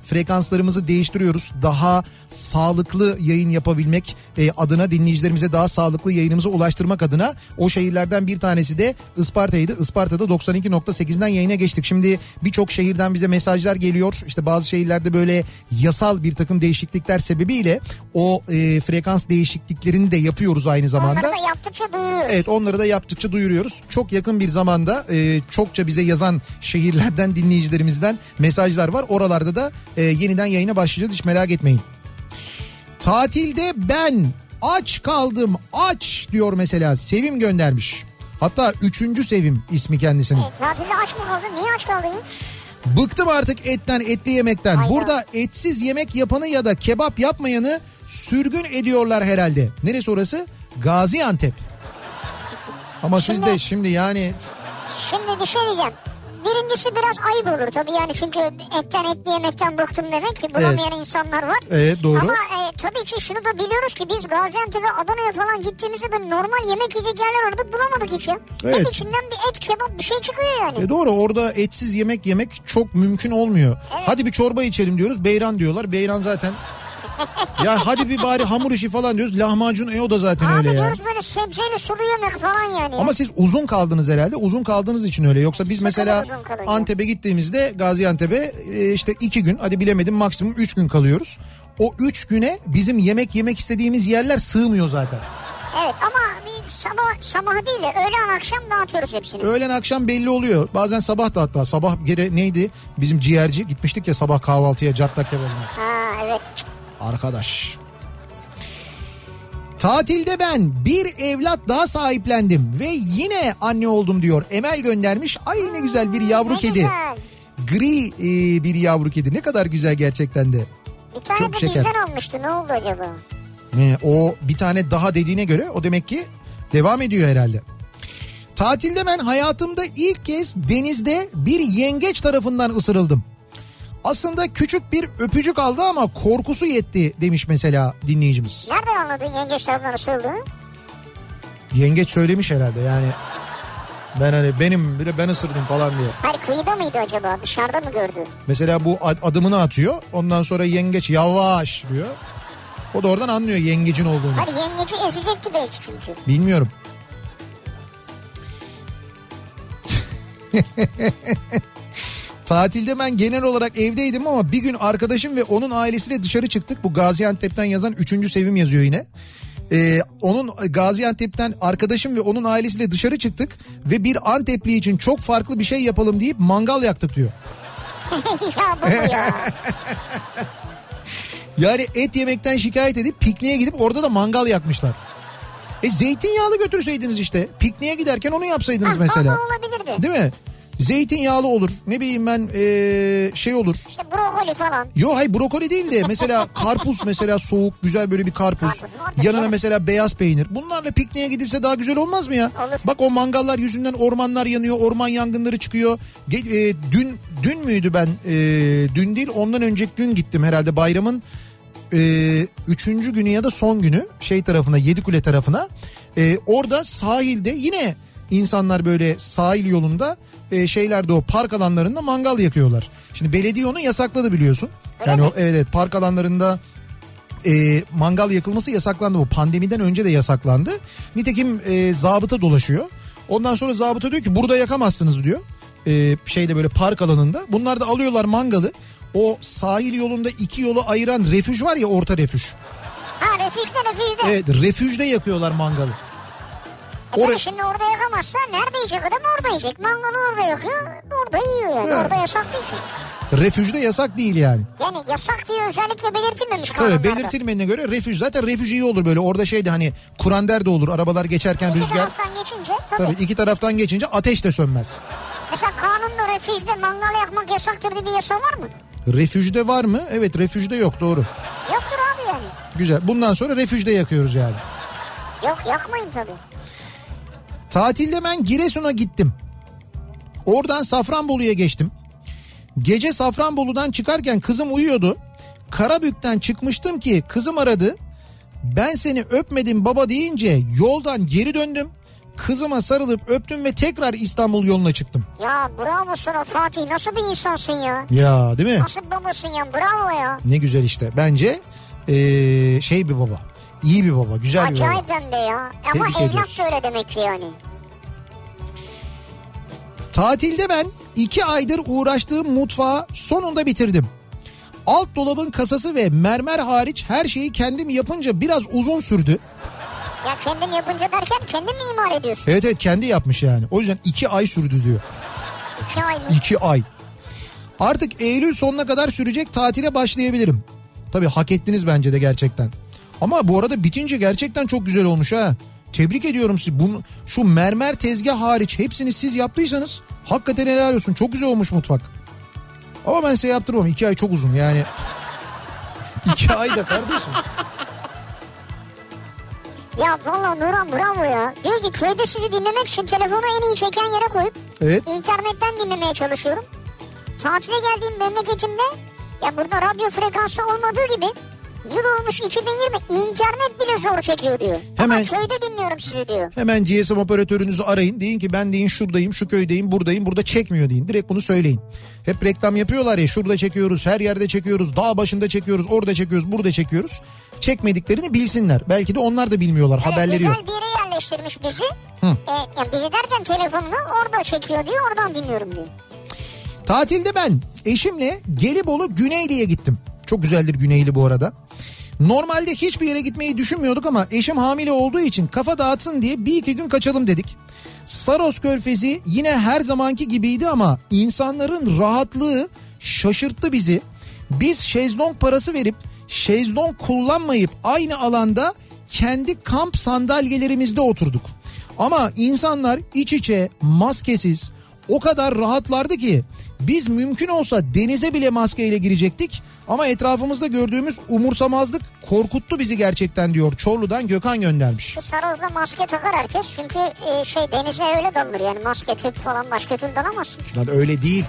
frekanslarımızı değiştiriyoruz. Daha sağlıklı yayın yapabilmek e, adına dinleyicilerimize daha sağlıklı yayınımızı ulaştırmak adına o şehirlerden bir tanesi de Isparta'ydı. Isparta'da 92.8'den yayına geçtik. Şimdi birçok şehirden bize mesajlar geliyor. İşte bazı şehirlerde böyle yasal bir takım değişiklikler sebebiyle o e, frekans değişikliklerini de yapıyoruz aynı zamanda. Onları da yaptıkça duyuruyoruz. Evet onları da yaptıkça duyuruyoruz. Çok yakın bir zamanda e, çokça bize yazan şehirlerden dinleyicilerimizden mesajlar var. Oralarda da e, yeniden yayına başlayacağız hiç merak etmeyin. Tatilde ben aç kaldım aç diyor mesela Sevim göndermiş. Hatta üçüncü Sevim ismi kendisinin. E, tatilde aç mı kaldın? Niye aç kaldın? Bıktım artık etten etli yemekten. Hayda. Burada etsiz yemek yapanı ya da kebap yapmayanı sürgün ediyorlar herhalde. Neresi orası? Gaziantep. Ama siz de Şimdi- şimdi yani Şimdi bir şey diyeceğim. Birincisi biraz ayıp olur tabii yani çünkü etten etli yemekten bıktım demek ki bulamayan insanlar var. Evet, doğru. Ama e, tabii ki şunu da biliyoruz ki biz Gaziantep'e Adana'ya falan gittiğimizde böyle normal yemek yiyecek yerler orada bulamadık hiç ya. Evet. Hep içinden bir et kebap bir şey çıkıyor yani. E doğru orada etsiz yemek yemek çok mümkün olmuyor. Hadi bir çorba içelim diyoruz. Beyran diyorlar. Beyran zaten ya hadi bir bari hamur işi falan diyoruz. Lahmacun e o da zaten Abi öyle ya. diyoruz böyle sebzeli sulu yemek falan yani. Ama siz uzun kaldınız herhalde. Uzun kaldığınız için öyle. Yoksa biz Sıkı mesela. Antep'e gittiğimizde Gaziantep'e e, işte iki gün hadi bilemedim maksimum üç gün kalıyoruz. O üç güne bizim yemek yemek istediğimiz yerler sığmıyor zaten. Evet ama sabah sabah değil de öğlen akşam dağıtıyoruz hepsini. Öğlen akşam belli oluyor. Bazen sabah da hatta sabah gene neydi? Bizim ciğerci gitmiştik ya sabah kahvaltıya cartlak kebabına. Ha evet. Arkadaş. Tatilde ben bir evlat daha sahiplendim ve yine anne oldum diyor. Emel göndermiş. Ay ne güzel bir yavru Ne kedi. güzel. Gri e, bir yavru kedi. Ne kadar güzel gerçekten de. Bir tane Çok de şeker. bizden almıştı ne oldu acaba? E, o bir tane daha dediğine göre o demek ki devam ediyor herhalde. Tatilde ben hayatımda ilk kez denizde bir yengeç tarafından ısırıldım. Aslında küçük bir öpücük aldı ama korkusu yetti demiş mesela dinleyicimiz. Nereden anladın yengeç tarafından ısırıldığını? Yengeç söylemiş herhalde yani. Ben hani benim bir de ben ısırdım falan diye. Hayır kıyıda mıydı acaba dışarıda mı gördü? Mesela bu ad- adımını atıyor. Ondan sonra yengeç yavaş diyor. O da oradan anlıyor yengecin olduğunu. Hayır yengeci ezecekti belki çünkü. Bilmiyorum. Tatilde ben genel olarak evdeydim ama bir gün arkadaşım ve onun ailesiyle dışarı çıktık. Bu Gaziantep'ten yazan 3. Sevim yazıyor yine. Ee, onun Gaziantep'ten arkadaşım ve onun ailesiyle dışarı çıktık ve bir Antepli için çok farklı bir şey yapalım deyip mangal yaktık diyor. ya bu ya. Yani et yemekten şikayet edip pikniğe gidip orada da mangal yakmışlar. E zeytinyağlı götürseydiniz işte. Pikniğe giderken onu yapsaydınız Ha, mesela. Ama olabilirdi. Değil mi? Zeytinyağlı olur. Ne bileyim ben ee, şey olur. İşte brokoli falan. Yo hayır brokoli değil de mesela karpuz mesela soğuk güzel böyle bir karpuz. Karpuz Yanına mesela beyaz peynir. Bunlarla pikniğe gidilse daha güzel olmaz mı ya? Olur. Bak o mangallar yüzünden ormanlar yanıyor, orman yangınları çıkıyor. Ge- e, dün dün müydü ben? e, dün değil ondan önceki gün gittim herhalde bayramın e, üçüncü günü ya da son günü şey tarafına Yedikule tarafına. E, orada sahilde yine insanlar böyle sahil yolunda e, şeylerde o park alanlarında mangal yakıyorlar. Şimdi belediye onu yasakladı biliyorsun. Yani o, evet, evet park alanlarında e, mangal yakılması yasaklandı bu. Pandemiden önce de yasaklandı. Nitekim e, zabıta dolaşıyor. Ondan sonra zabıta diyor ki burada yakamazsınız diyor. E, şeyde böyle park alanında. Bunlar da alıyorlar mangalı. O sahil yolunda iki yolu ayıran refüj var ya orta refüj. Ha refüjde refüjde. Evet refüjde yakıyorlar mangalı. Tabii orası- şimdi orada yakamazsa nerede yiyecek adam orada yiyecek. Mangalı orada yakıyor orada yiyor yani. Evet. Orada yasak değil ki. Refüjde yasak değil yani. Yani yasak diye özellikle belirtilmemiş Tabii kanunlarda. belirtilmediğine göre refüj zaten refüj iyi olur böyle. Orada şeydi hani kurander de olur arabalar geçerken İki rüzgar. taraftan geçince tabii. Tabii iki taraftan geçince ateş de sönmez. Mesela kanunda refüjde mangal yakmak yasaktır diye bir yasa var mı? Refüjde var mı? Evet refüjde yok doğru. Yoktur abi yani. Güzel. Bundan sonra refüjde yakıyoruz yani. Yok yakmayın tabii. Tatilde ben Giresun'a gittim. Oradan Safranbolu'ya geçtim. Gece Safranbolu'dan çıkarken kızım uyuyordu. Karabük'ten çıkmıştım ki kızım aradı. Ben seni öpmedim baba deyince yoldan geri döndüm. Kızıma sarılıp öptüm ve tekrar İstanbul yoluna çıktım. Ya bravo sana Fatih nasıl bir insansın ya? Ya değil mi? Nasıl babasın ya bravo ya. Ne güzel işte. Bence ee, şey bir baba. İyi bir baba. Güzel bir baba. Acayip hem de ya. Ama Tebrik evlat da öyle demek ki yani. Tatilde ben iki aydır uğraştığım mutfağı sonunda bitirdim. Alt dolabın kasası ve mermer hariç her şeyi kendim yapınca biraz uzun sürdü. Ya kendim yapınca derken kendin mi imal ediyorsun? Evet evet kendi yapmış yani. O yüzden iki ay sürdü diyor. İki ay mı? İki ay. Artık Eylül sonuna kadar sürecek tatile başlayabilirim. Tabii hak ettiniz bence de gerçekten. Ama bu arada bitince gerçekten çok güzel olmuş ha. Tebrik ediyorum sizi. Bunu, şu mermer tezgah hariç hepsini siz yaptıysanız hakikaten helal olsun. Çok güzel olmuş mutfak. Ama ben size yaptırmam. İki ay çok uzun yani. İki ay da kardeşim. Ya valla Nurhan bravo ya. Diyor ki köyde sizi dinlemek için telefonu en iyi çeken yere koyup Evet. internetten dinlemeye çalışıyorum. Tatile geldiğim memleketimde ya burada radyo frekansı olmadığı gibi yıl olmuş 2020 internet bile zor çekiyor diyor. Hemen- Ama köyde dinliyorum sizi diyor. Hemen GSM operatörünüzü arayın. Deyin ki ben deyin şuradayım, şu köydeyim, buradayım. Burada çekmiyor deyin. Direkt bunu söyleyin. Hep reklam yapıyorlar ya şurada çekiyoruz, her yerde çekiyoruz, dağ başında çekiyoruz, orada çekiyoruz, burada çekiyoruz. Çekmediklerini bilsinler. Belki de onlar da bilmiyorlar. Evet, haberleri güzel yok. bir yere yerleştirmiş bizi. Ee, yani bizi derken telefonunu orada çekiyor diyor oradan dinliyorum diyor. Tatilde ben eşimle Gelibolu Güneyli'ye gittim. Çok güzeldir Güneyli bu arada. Normalde hiçbir yere gitmeyi düşünmüyorduk ama eşim hamile olduğu için kafa dağıtsın diye bir iki gün kaçalım dedik. Saros Körfezi yine her zamanki gibiydi ama insanların rahatlığı şaşırttı bizi. Biz şezlong parası verip şezlong kullanmayıp aynı alanda kendi kamp sandalyelerimizde oturduk. Ama insanlar iç içe maskesiz o kadar rahatlardı ki biz mümkün olsa denize bile maskeyle girecektik ama etrafımızda gördüğümüz umursamazlık korkuttu bizi gerçekten diyor. Çorlu'dan Gökhan göndermiş. Bu sarozla maske takar herkes çünkü e, şey denize öyle dalınır yani maske tüp falan başka türlü dalamazsın. Lan öyle değil.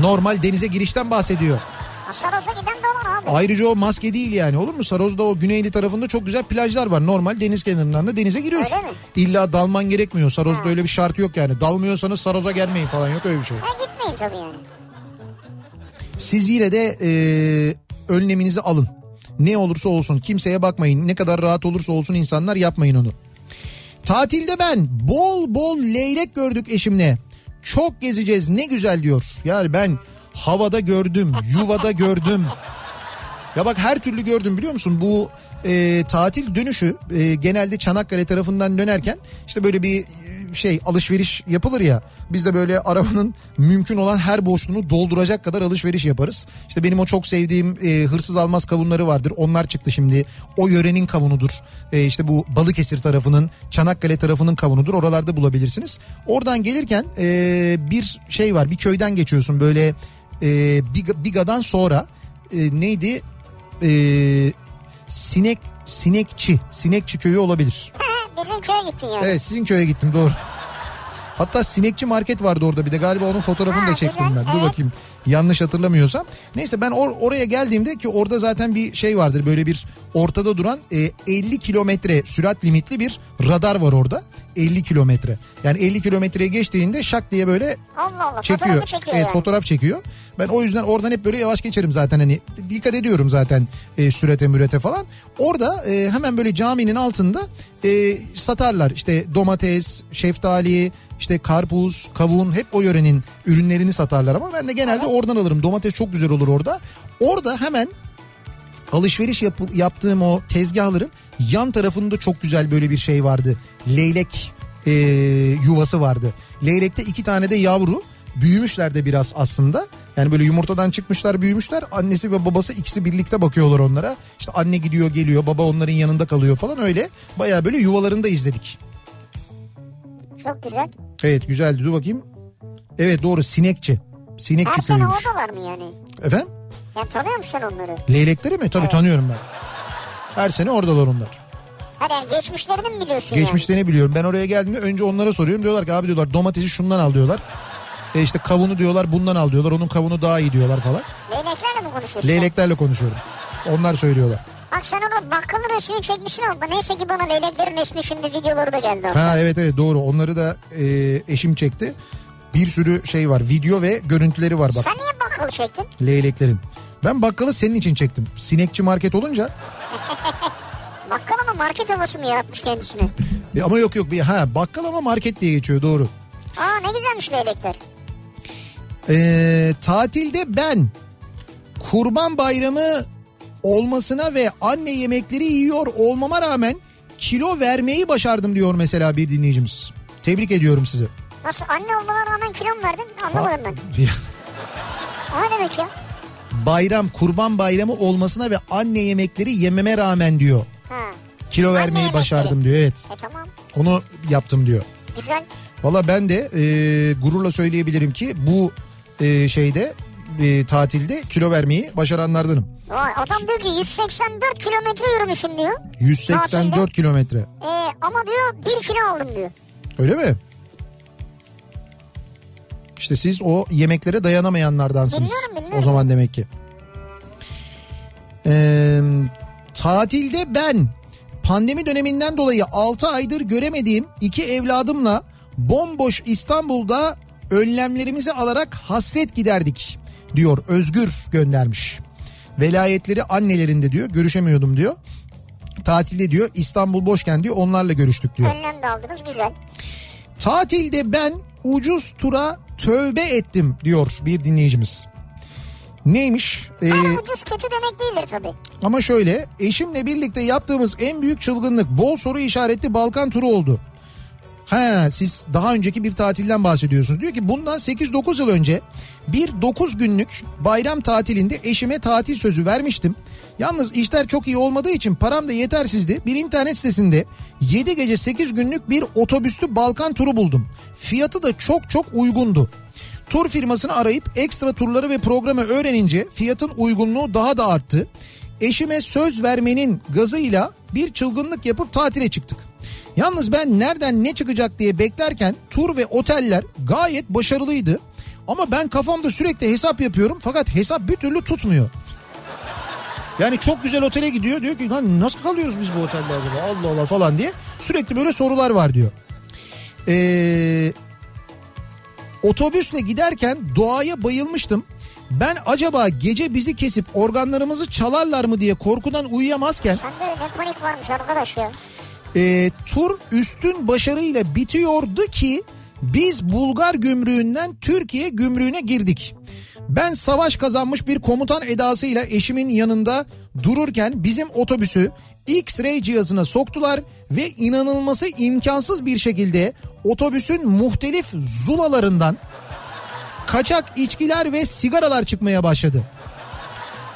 Normal denize girişten bahsediyor. Ha, Saroza giden dalar abi. Ayrıca o maske değil yani olur mu? Saroz'da o güneyli tarafında çok güzel plajlar var. Normal deniz kenarından da denize giriyorsun. Öyle mi? İlla dalman gerekmiyor. Saroz'da öyle bir şart yok yani. Dalmıyorsanız Saroz'a gelmeyin falan yok öyle bir şey. Ha, gitmeyin tabii yani. Siz yine de e, önleminizi alın. Ne olursa olsun kimseye bakmayın. Ne kadar rahat olursa olsun insanlar yapmayın onu. Tatilde ben bol bol leylek gördük eşimle. Çok gezeceğiz ne güzel diyor. Yani ben havada gördüm, yuvada gördüm. Ya bak her türlü gördüm biliyor musun? Bu e, tatil dönüşü e, genelde Çanakkale tarafından dönerken işte böyle bir şey alışveriş yapılır ya. Biz de böyle arabanın mümkün olan her boşluğunu dolduracak kadar alışveriş yaparız. İşte benim o çok sevdiğim e, hırsız almaz kavunları vardır. Onlar çıktı şimdi. O yörenin kavunudur. E, işte bu Balıkesir tarafının, Çanakkale tarafının kavunudur. Oralarda bulabilirsiniz. Oradan gelirken e, bir şey var. Bir köyden geçiyorsun böyle e, Biga- Biga'dan sonra e, neydi? e, sinek sinekçi sinekçi köyü olabilir. Bizim köye gittin yani. Evet sizin köye gittim doğru. Hatta sinekçi market vardı orada bir de galiba onun fotoğrafını Ha, da çektim güzel, ben. Dur evet. bakayım yanlış hatırlamıyorsam. Neyse ben or- oraya geldiğimde ki orada zaten bir şey vardır böyle bir ortada duran e, 50 kilometre sürat limitli bir radar var orada. 50 kilometre. Yani 50 kilometreye geçtiğinde şak diye böyle Allah Allah çekiyor. çekiyor evet yani. fotoğraf çekiyor. Ben o yüzden oradan hep böyle yavaş geçerim zaten hani dikkat ediyorum zaten e, sürete mürete falan. Orada e, hemen böyle caminin altında e, satarlar işte domates, şeftali, işte karpuz, kavun hep o yörenin ürünlerini satarlar ama ben de genelde oradan alırım. Domates çok güzel olur orada. Orada hemen alışveriş yap- yaptığım o tezgahların yan tarafında çok güzel böyle bir şey vardı. Leylek e, yuvası vardı. Leylekte iki tane de yavru büyümüşler de biraz aslında. Yani böyle yumurtadan çıkmışlar büyümüşler. Annesi ve babası ikisi birlikte bakıyorlar onlara. İşte anne gidiyor geliyor baba onların yanında kalıyor falan öyle. Baya böyle yuvalarında izledik. Çok güzel. Evet güzeldi dur bakayım. Evet doğru sinekçi. Sinekçi Her sene köyüymüş. oradalar mı yani? Efendim? Yani tanıyor musun onları? Leylekleri mi? Tabii Evet. tanıyorum ben. Her sene oradalar onlar. Hayır yani geçmişlerini mi biliyorsun yani? Geçmişlerini biliyorum. Ben oraya geldiğimde önce onlara soruyorum. Diyorlar ki abi diyorlar domatesi şundan al diyorlar. E işte kavunu diyorlar bundan al diyorlar. Onun kavunu daha iyi diyorlar falan. Leyleklerle mi konuşuyorsun? Leyleklerle konuşuyorum. Onlar söylüyorlar. Bak sen orada bakkalın resmini çekmişsin ama neyse ki bana leyleklerin resmi şimdi videoları da geldi. Ha evet evet doğru. Onları da e, eşim çekti. Bir sürü şey var. Video ve görüntüleri var bak. Sen niye bakkalı çektin? Leyleklerin. Ben bakkalı senin için çektim. Sinekçi market olunca Bakkal ama market havası mı yaratmış kendisine? E, ama yok yok bir ha bakkal ama market diye geçiyor doğru. Aa ne güzelmiş leylekler. Ee, tatilde ben kurban bayramı olmasına ve anne yemekleri yiyor olmama rağmen kilo vermeyi başardım diyor mesela bir dinleyicimiz. Tebrik ediyorum sizi. Nasıl anne olmana rağmen kilo mu verdin? Anlamadım ben. O ne demek ya? Bayram kurban bayramı olmasına ve anne yemekleri yememe rağmen diyor. Ha. Kilo Anne vermeyi yemekleri. başardım diyor evet. E tamam Onu yaptım diyor. güzel. Valla ben de e, gururla söyleyebilirim ki bu e, şeyde e, tatilde kilo vermeyi başaranlardanım. Vay adam diyor ki 184 kilometre yürümüşüm diyor. 184 kilometre. Ee, ama diyor 1 kilo aldım diyor. Öyle mi? İşte siz o yemeklere dayanamayanlardansınız. Bilmiyorum, bilmiyorum. O zaman demek ki. Ee, tatilde ben pandemi döneminden dolayı 6 aydır göremediğim iki evladımla bomboş İstanbul'da önlemlerimizi alarak hasret giderdik diyor Özgür göndermiş. Velayetleri annelerinde diyor görüşemiyordum diyor. Tatilde diyor İstanbul boşken diyor onlarla görüştük diyor. Önlem de aldınız güzel. Tatilde ben ucuz tura tövbe ettim diyor bir dinleyicimiz. Neymiş? Ee, Ama ucuz kötü demek değildir tabii. ama şöyle eşimle birlikte yaptığımız en büyük çılgınlık bol soru işaretli Balkan turu oldu. Ha siz daha önceki bir tatilden bahsediyorsunuz. Diyor ki bundan 8-9 yıl önce bir 9 günlük bayram tatilinde eşime tatil sözü vermiştim. Yalnız işler çok iyi olmadığı için param da yetersizdi. Bir internet sitesinde 7 gece 8 günlük bir otobüslü Balkan turu buldum. Fiyatı da çok çok uygundu. Tur firmasını arayıp ekstra turları ve programı öğrenince fiyatın uygunluğu daha da arttı. Eşime söz vermenin gazıyla bir çılgınlık yapıp tatile çıktık. Yalnız ben nereden ne çıkacak diye beklerken tur ve oteller gayet başarılıydı. Ama ben kafamda sürekli hesap yapıyorum fakat hesap bir türlü tutmuyor. Yani çok güzel otele gidiyor diyor ki lan nasıl kalıyoruz biz bu otelde acaba Allah Allah falan diye sürekli böyle sorular var diyor. Ee, otobüsle giderken doğaya bayılmıştım. Ben acaba gece bizi kesip organlarımızı çalarlar mı diye korkudan uyuyamazken Sende ne panik varmış arkadaş ya. E, tur üstün başarıyla bitiyordu ki biz Bulgar gümrüğünden Türkiye gümrüğüne girdik. Ben savaş kazanmış bir komutan edasıyla eşimin yanında dururken bizim otobüsü X-ray cihazına soktular ve inanılması imkansız bir şekilde otobüsün muhtelif zulalarından kaçak içkiler ve sigaralar çıkmaya başladı.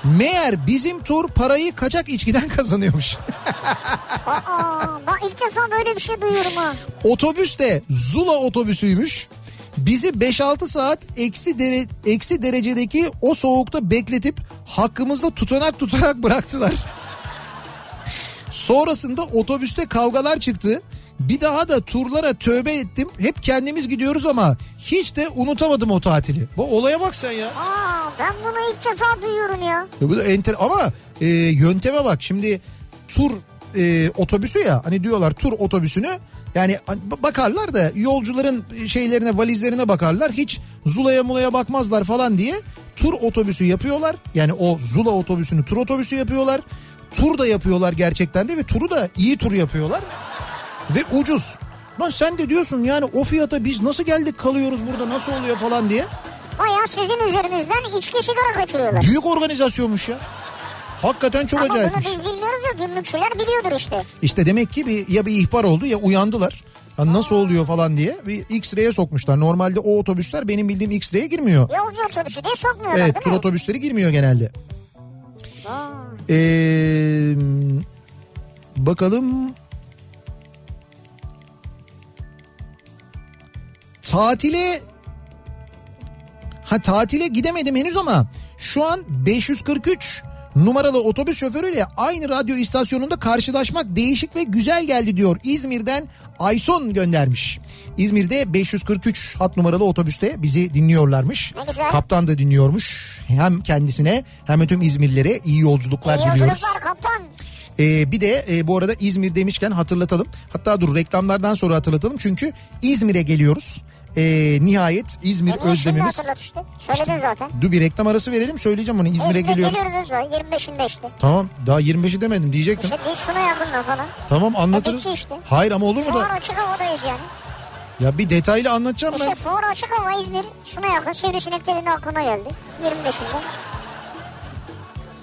Meğer bizim tur parayı kaçak içkiden kazanıyormuş. Aa, ben ilk defa böyle bir şey duyuyorum ha. Otobüs de Zula otobüsüymüş. Bizi 5-6 saat eksi, dere, eksi derecedeki o soğukta bekletip hakkımızda tutanak tutarak bıraktılar. Sonrasında otobüste kavgalar çıktı. Bir daha da turlara tövbe ettim. Hep kendimiz gidiyoruz ama hiç de unutamadım o tatili. Bu olaya bak sen ya. Aa, ben bunu ilk defa duyuyorum ya. Ya Bu da enter ama e, yönteme bak şimdi tur e, otobüsü ya hani diyorlar tur otobüsünü yani bakarlar da yolcuların şeylerine valizlerine bakarlar hiç zulaya mulaya bakmazlar falan diye tur otobüsü yapıyorlar yani o zula otobüsünü tur otobüsü yapıyorlar tur da yapıyorlar gerçekten de ve turu da iyi tur yapıyorlar ve ucuz. Lan sen de diyorsun yani o fiyata biz nasıl geldik kalıyoruz burada nasıl oluyor falan diye. Baya sizin üzerinizden içki sigara kaçırıyorlar. Büyük organizasyonmuş ya. Hakikaten çok Ama bunu biz bilmiyoruz ya günlükçüler biliyordur işte. İşte demek ki bir ya bir ihbar oldu ya uyandılar. Ha, nasıl oluyor falan diye bir X-ray'e sokmuşlar. Normalde o otobüsler benim bildiğim X-ray'e girmiyor. Yolcu otobüsü diye sokmuyorlar Evet değil tur mi? otobüsleri girmiyor genelde. Aa, Ee, bakalım. Tatile ha tatile gidemedim henüz ama şu an 543 numaralı otobüs şoförüyle aynı radyo istasyonunda karşılaşmak değişik ve güzel geldi diyor. İzmir'den Ayson göndermiş. İzmir'de 543 hat numaralı otobüste bizi dinliyorlarmış. Ne güzel. Kaptan da dinliyormuş. Hem kendisine hem de tüm İzmirlilere iyi yolculuklar iyi diliyoruz. yolculuklar kaptan. Ee, bir de e, bu arada İzmir demişken hatırlatalım. Hatta dur reklamlardan sonra hatırlatalım. Çünkü İzmir'e geliyoruz. Ee, nihayet İzmir E şimdi özlemimiz. hatırlat işte. Söyledin zaten. Dur bir reklam arası verelim söyleyeceğim onu. İzmir'e geliyoruz. geliyoruz son 25'inde işte. Tamam daha 25'i demedim diyecektim. İşte değil Suna yakında falan. Tamam anlatırız. bitti işte. Hayır ama olur mu Fuar da açık havadayız yani. ya bir detaylı anlatacağım İşte ben. fuar açık hava İzmir. Suna yakın sivrisineklerin aklına geldi. 25'inde.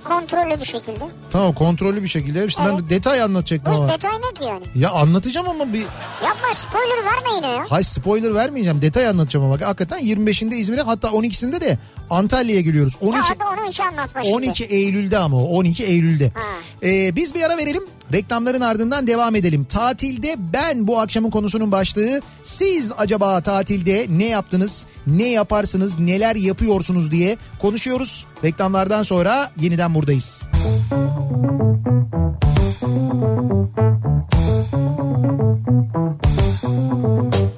Kontrollü bir şekilde. Tamam kontrollü bir şekilde. İşte ben de detay Bu anlatacaktım iş ama. detay ne ki yani? Ya anlatacağım ama bir Yapma spoiler verme yine ya. Hay spoiler vermeyeceğim. Detay anlatacağım ama. Hakikaten 25'inde İzmir'e hatta 12'sinde de Antalya'ya geliyoruz. 12 Ya hadi onu hiç anlatma şimdi. 12 Eylül'de ama o 12 Eylül'de. Ha. Ee, biz bir ara verelim. Reklamların ardından devam edelim. Tatilde ben bu akşamın konusunun başlığı. Siz acaba tatilde ne yaptınız? Ne yaparsınız? Neler yapıyorsunuz diye konuşuyoruz. Reklamlardan sonra yeniden buradayız. Kafa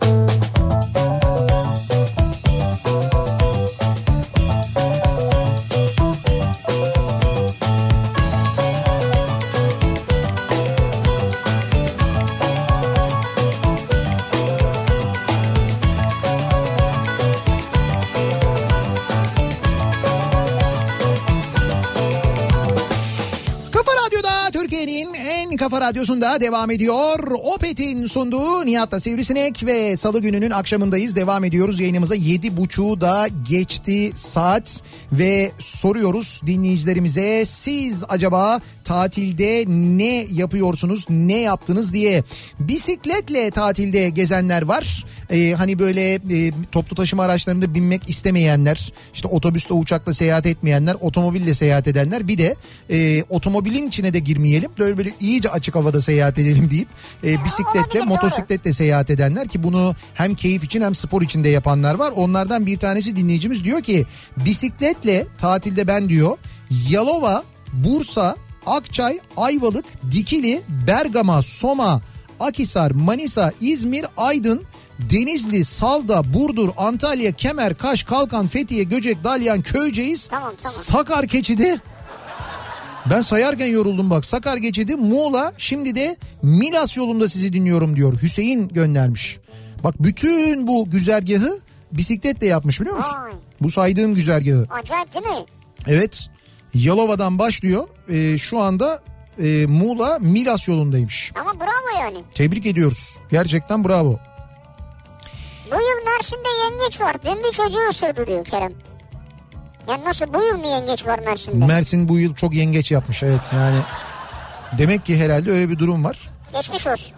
radyosunda devam ediyor. Opet'in sunduğu Nihat'la Sivrisinek ve salı gününün akşamındayız. Devam ediyoruz yayınımıza. Yedi buçuğu da geçti saat ve soruyoruz dinleyicilerimize siz acaba tatilde ne yapıyorsunuz, ne yaptınız diye. Bisikletle tatilde gezenler var. Ee, hani böyle e, toplu taşıma araçlarında binmek istemeyenler, işte otobüsle uçakla seyahat etmeyenler, otomobille seyahat edenler. Bir de e, otomobilin içine de girmeyelim. Böyle böyle iyice açık havada seyahat edelim deyip e, bisikletle, motosikletle seyahat edenler ki bunu hem keyif için hem spor için de yapanlar var. Onlardan bir tanesi dinleyicimiz diyor ki bisikletle tatilde ben diyor Yalova, Bursa, Akçay, Ayvalık, Dikili, Bergama, Soma, Akisar, Manisa, İzmir, Aydın, Denizli, Salda, Burdur, Antalya, Kemer, Kaş, Kalkan, Fethiye, Göcek, Dalyan, Köyceğiz, Tamam, tamam. Sakar Keçidi. Ben sayarken yoruldum bak. Sakar Geçidi, Muğla, şimdi de Milas yolunda sizi dinliyorum diyor. Hüseyin göndermiş. Bak bütün bu güzergahı bisikletle yapmış biliyor musun? Vay. Bu saydığım güzergahı. Acayip değil mi? Evet. Yalova'dan başlıyor. Ee, şu anda e, Muğla Milas yolundaymış. Ama bravo yani. Tebrik ediyoruz. Gerçekten bravo. Bu yıl Mersin'de yengeç var. Dün bir çocuğu ısırdı diyor Kerem. Yani nasıl bu yıl mı yengeç var Mersin'de? Mersin bu yıl çok yengeç yapmış evet yani. Demek ki herhalde öyle bir durum var. Geçmiş olsun.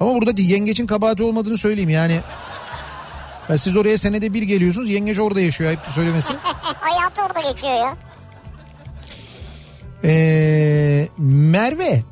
Ama burada yengeçin kabahati olmadığını söyleyeyim yani. Ya siz oraya senede bir geliyorsunuz yengeç orada yaşıyor ayıp söylemesi. Hayatı orada geçiyor ya. Ee, Merve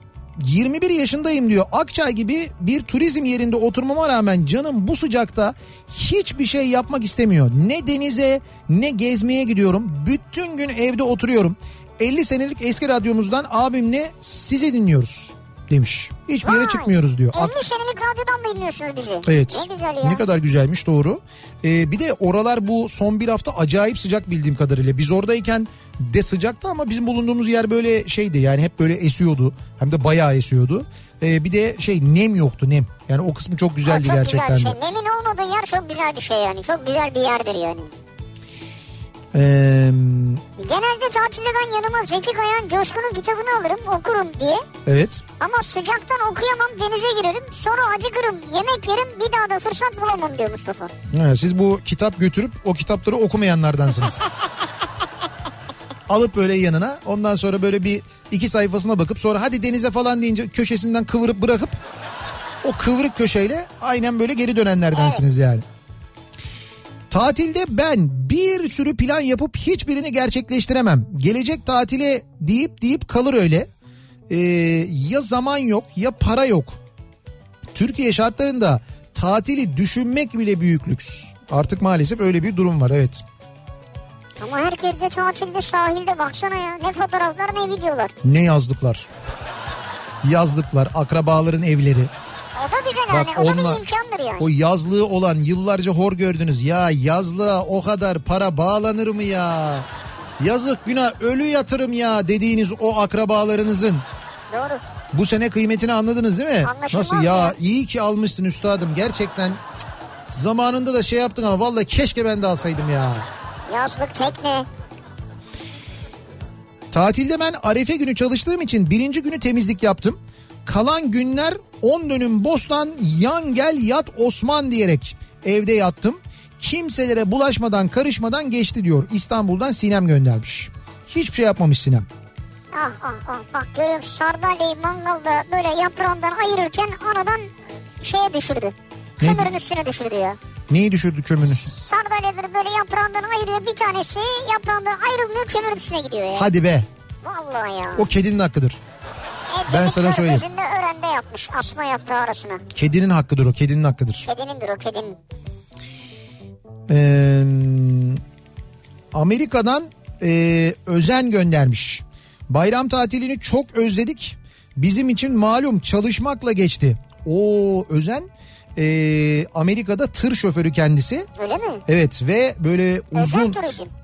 21 yaşındayım diyor. Akçay gibi bir turizm yerinde oturmama rağmen canım bu sıcakta hiçbir şey yapmak istemiyor. Ne denize ne gezmeye gidiyorum. Bütün gün evde oturuyorum. 50 senelik eski radyomuzdan abimle sizi dinliyoruz demiş. Hiçbir yere Vay, çıkmıyoruz diyor. 50 senelik radyodan mı dinliyorsunuz bizi? Evet. Ne güzel ya. Ne kadar güzelmiş doğru. Ee, bir de oralar bu son bir hafta acayip sıcak bildiğim kadarıyla. Biz oradayken de sıcaktı ama bizim bulunduğumuz yer böyle şeydi yani hep böyle esiyordu. Hem de bayağı esiyordu. Ee, bir de şey nem yoktu nem. Yani o kısmı çok Ha, güzeldi çok gerçekten güzel bir şey. Nemin olmadığı yer çok güzel bir şey yani. Çok güzel bir yerdir yani. Ee, Genelde tatilde ben yanıma Zeki Kaya'nın Coşkun'un kitabını alırım okurum diye. evet. Ama sıcaktan okuyamam denize girerim. Sonra acıkırım yemek yerim bir daha da fırsat bulamam diyor Mustafa. Ha, siz bu kitap götürüp o kitapları okumayanlardansınız. Alıp böyle yanına ondan sonra böyle bir iki sayfasına bakıp sonra hadi denize falan deyince köşesinden kıvırıp bırakıp O kıvrık köşeyle aynen böyle geri dönenlerdensiniz yani. Tatilde ben bir sürü plan yapıp hiçbirini gerçekleştiremem. Gelecek tatile deyip deyip kalır öyle. Ee, ya zaman yok ya para yok. Türkiye şartlarında tatili düşünmek bile büyük lüks. Artık maalesef öyle bir durum var evet. Ama herkes de tatilde sahilde baksana ya. Ne fotoğraflar ne videolar. Ne yazlıklar. Yazlıklar, akrabaların evleri. O da güzel Bak yani. O da onlar- bir imkandır yani. O yazlığı olan yıllarca hor gördünüz. Ya yazlığa o kadar para bağlanır mı ya? Yazık günah ölü yatırım ya dediğiniz o akrabalarınızın. Doğru. Bu sene kıymetini anladınız değil mi? Anlaşılmaz Nasıl ya, ya. iyi ki almışsın üstadım gerçekten. Zamanında da şey yaptın ama vallahi keşke ben de alsaydım ya. Yazlık tekne. Tatilde ben arefe günü çalıştığım için birinci günü temizlik yaptım. Kalan günler 10 dönüm bostan yan gel yat Osman diyerek evde yattım. Kimselere bulaşmadan karışmadan geçti diyor. İstanbul'dan Sinem göndermiş. Hiçbir şey yapmamış Sinem. Ah ah ah bak görüyor musun sardalyayı mangalda böyle yaprağından ayırırken aradan şeye düşürdü. Kömürün üstüne düşürdü ya. Neyi düşürdü kömünü? Sardalyaları böyle yaprağından ayırıyor bir tanesi yaprağından ayrılmıyor kömürün üstüne gidiyor ya. Hadi be Vallahi ya. o kedinin hakkıdır. Evlilik ben sana söyleyeyim. örende yapmış asma yaprağı arasına. Kedinin hakkıdır o kedinin hakkıdır. Kedinindir o kedinin. Ee, Amerika'dan e, özen göndermiş. Bayram tatilini çok özledik. Bizim için malum çalışmakla geçti. O özen e, Amerika'da tır şoförü kendisi. Öyle mi? Evet ve böyle uzun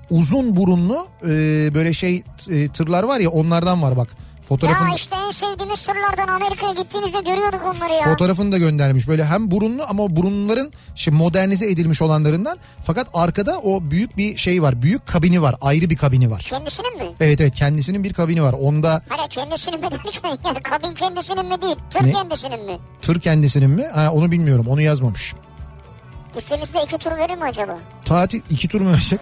uzun burunlu e, böyle şey e, tırlar var ya onlardan var bak. Fotoğrafını, Ya işte en sevdiğimiz turlardan Amerika'ya gittiğimizde görüyorduk onları ya. fotoğrafını da göndermiş. Böyle hem burunlu ama o burunların şimdi modernize edilmiş olanlarından. Fakat arkada o büyük bir şey var. Büyük kabini var. Ayrı bir kabini var. Kendisinin mi? Evet evet kendisinin bir kabini var. Onda Hani kendisinin mi derken yani kabin kendisinin mi değil tır Ne? kendisinin mi? tır kendisinin mi? Ha, onu bilmiyorum. Onu yazmamış. Gittiğimizde iki tur verir mi acaba? Tatil iki tur mu verecek?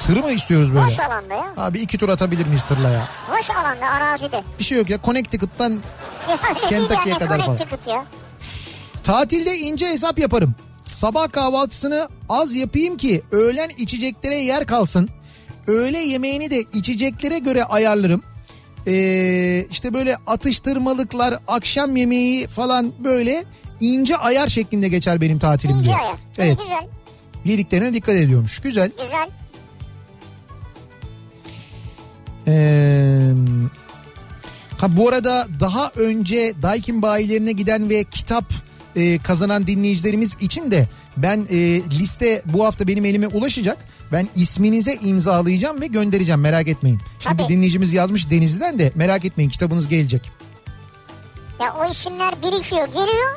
Tır mı istiyoruz böyle? Boş alanda ya. Abi iki tur atabilir miyiz tırla ya? Boş alanda arazide. Bir şey yok ya. Connecticut'tan Kentucky'ye kadar falan. Ya. Tatilde ince hesap yaparım. Sabah kahvaltısını az yapayım ki öğlen içeceklere yer kalsın. Öğle yemeğini de içeceklere göre ayarlarım. Ee, işte böyle atıştırmalıklar, akşam yemeği falan böyle ince ayar şeklinde geçer benim tatilim İnce diyor. ayar. Evet. Güzel Yediklerine dikkat ediyormuş. Güzel. güzel. Ee, ha bu arada daha önce Daikin bayilerine giden ve kitap e, kazanan dinleyicilerimiz için de ben e, liste bu hafta benim elime ulaşacak. Ben isminize imzalayacağım ve göndereceğim merak etmeyin. Şimdi Tabii. bir dinleyicimiz yazmış Denizli'den de merak etmeyin kitabınız gelecek. Ya o isimler birikiyor geliyor.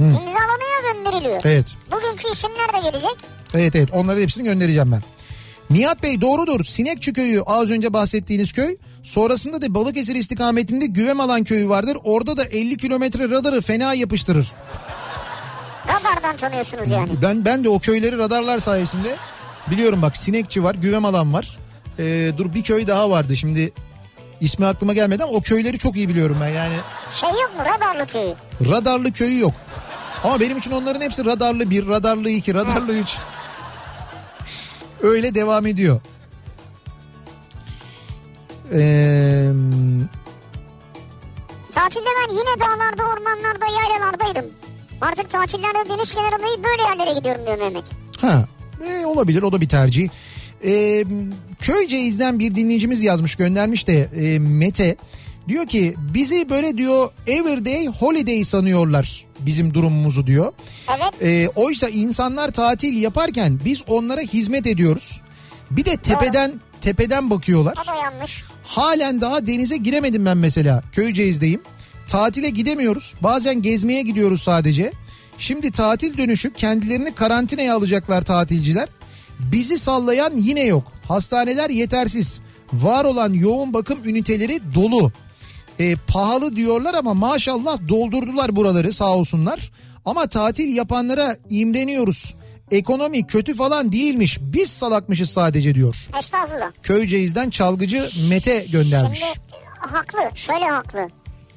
imzalanıyor gönderiliyor. Evet. Bugünkü isimler de gelecek. Evet evet onların hepsini göndereceğim ben. Nihat Bey doğrudur. Sinekçi köyü az önce bahsettiğiniz köy. Sonrasında da Balıkesir istikametinde Güvemalan köyü vardır. Orada da 50 kilometre radarı fena yapıştırır. Radardan tanıyorsunuz yani. Ben ben de o köyleri radarlar sayesinde biliyorum bak Sinekçi var, Güvemalan var. Ee, dur bir köy daha vardı şimdi ismi aklıma gelmedi ama o köyleri çok iyi biliyorum ben yani. Şey yok mu radarlı köyü? Radarlı köyü yok. Ama benim için onların hepsi radarlı bir, radarlı iki, radarlı üç. Öyle devam ediyor. Ee, Tatilde ben yine dağlarda, ormanlarda, yaylalardaydım. Artık tatillerde deniz kenarındayım böyle yerlere gidiyorum diyor Mehmet. Ha, e, olabilir o da bir tercih. E, Köyceğiz'den bir dinleyicimiz yazmış göndermiş de e, Mete. Diyor ki bizi böyle diyor everyday holiday sanıyorlar bizim durumumuzu diyor. Evet. E, oysa insanlar tatil yaparken biz onlara hizmet ediyoruz. Bir de tepeden tepeden bakıyorlar. O da yanlış. Halen daha denize giremedim ben mesela. Köyceğiz'deyim. Tatile gidemiyoruz. Bazen gezmeye gidiyoruz sadece. Şimdi tatil dönüşü kendilerini karantinaya alacaklar tatilciler. Bizi sallayan yine yok. Hastaneler yetersiz. Var olan yoğun bakım üniteleri dolu. E, pahalı diyorlar ama maşallah doldurdular buraları sağ olsunlar. Ama tatil yapanlara imreniyoruz. Ekonomi kötü falan değilmiş. Biz salakmışız sadece diyor. Estağfurullah. Köyceğiz'den çalgıcı Mete göndermiş. Şimdi haklı. Şöyle haklı.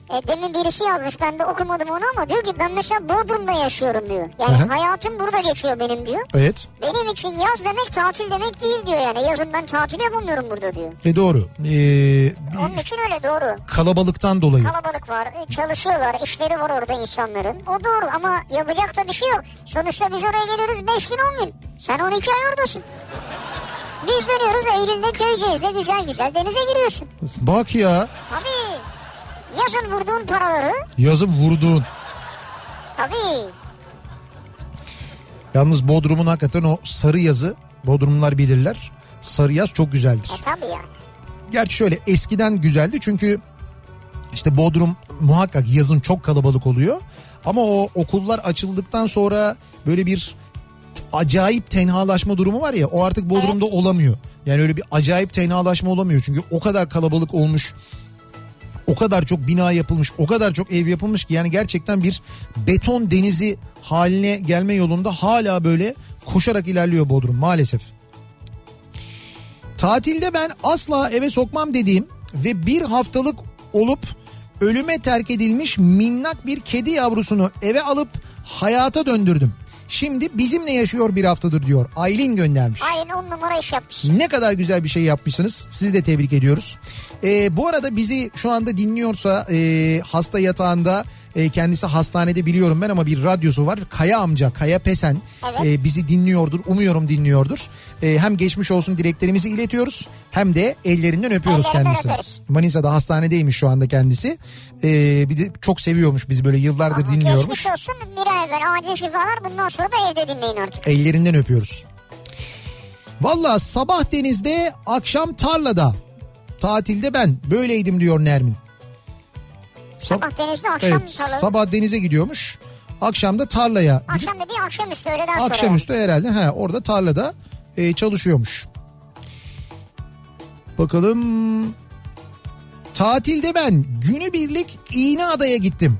E, demin birisi yazmış ben de okumadım onu ama diyor ki ben mesela Bodrum'da yaşıyorum diyor. Yani Aha. hayatım burada geçiyor benim diyor. Evet. Benim için yaz demek tatil demek değil diyor yani. Yazın ben tatil yapamıyorum burada diyor. Ve doğru. Ee, Onun için öyle doğru. kalabalıktan dolayı. Kalabalık var, e, çalışıyorlar, işleri var orada insanların. O doğru ama yapacak da bir şey yok. Sonuçta biz oraya geliyoruz 5 gün 10 gün. Sen 12 ay oradasın. Biz dönüyoruz Eylül'de Köyceğiz'de güzel güzel denize giriyorsun. Bak ya. Tabii. Yazın vurduğun paraları Yazın vurduğun. tabii. Yalnız Bodrum'un hakikaten o sarı yazı Bodrumlular bilirler. Sarı yaz çok güzeldir. E tabii yani. Gerçi şöyle eskiden güzeldi çünkü işte Bodrum muhakkak yazın çok kalabalık oluyor. Ama o okullar açıldıktan sonra böyle bir acayip tenhalaşma durumu var ya o artık Bodrum'da olamıyor. Yani öyle bir acayip tenhalaşma olamıyor çünkü o kadar kalabalık olmuş. O kadar çok bina yapılmış, o kadar çok ev yapılmış ki yani gerçekten bir beton denizi haline gelme yolunda hala böyle koşarak ilerliyor Bodrum maalesef. Tatilde ben asla eve sokmam dediğim ve bir haftalık olup ölüme terk edilmiş minnak bir kedi yavrusunu eve alıp hayata döndürdüm. Şimdi bizimle yaşıyor bir haftadır diyor. Aylin göndermiş. Aynen on numara iş yapmışsın. Ne kadar güzel bir şey yapmışsınız. Sizi de tebrik ediyoruz. Ee, bu arada bizi şu anda dinliyorsa e, hasta yatağında e, kendisi hastanede biliyorum ben ama bir radyosu var. Kaya amca, Kaya Pesen Evet. e, bizi dinliyordur. Umuyorum dinliyordur. E, hem geçmiş olsun dileklerimizi iletiyoruz hem de ellerinden öpüyoruz Ellerinden kendisini. öperiz. Manisa'da hastanedeymiş şu anda kendisi. E, bir de çok seviyormuş bizi böyle yıllardır Ama dinliyormuş. Geçmiş olsun bir an evvel acil şifalar bundan sonra da evde dinleyin artık. Ellerinden öpüyoruz. Valla sabah denizde akşam tarlada. Tatilde ben böyleydim diyor Nermin. Sab- Sabah denizde akşam evet, tarla. sabah denize gidiyormuş. Akşam da tarlaya Akşam dediği akşamüstü öğleden sonra. akşamüstü herhalde he, orada tarlada e, çalışıyormuş. Bakalım. Tatilde ben günübirlik İğneada'ya gittim.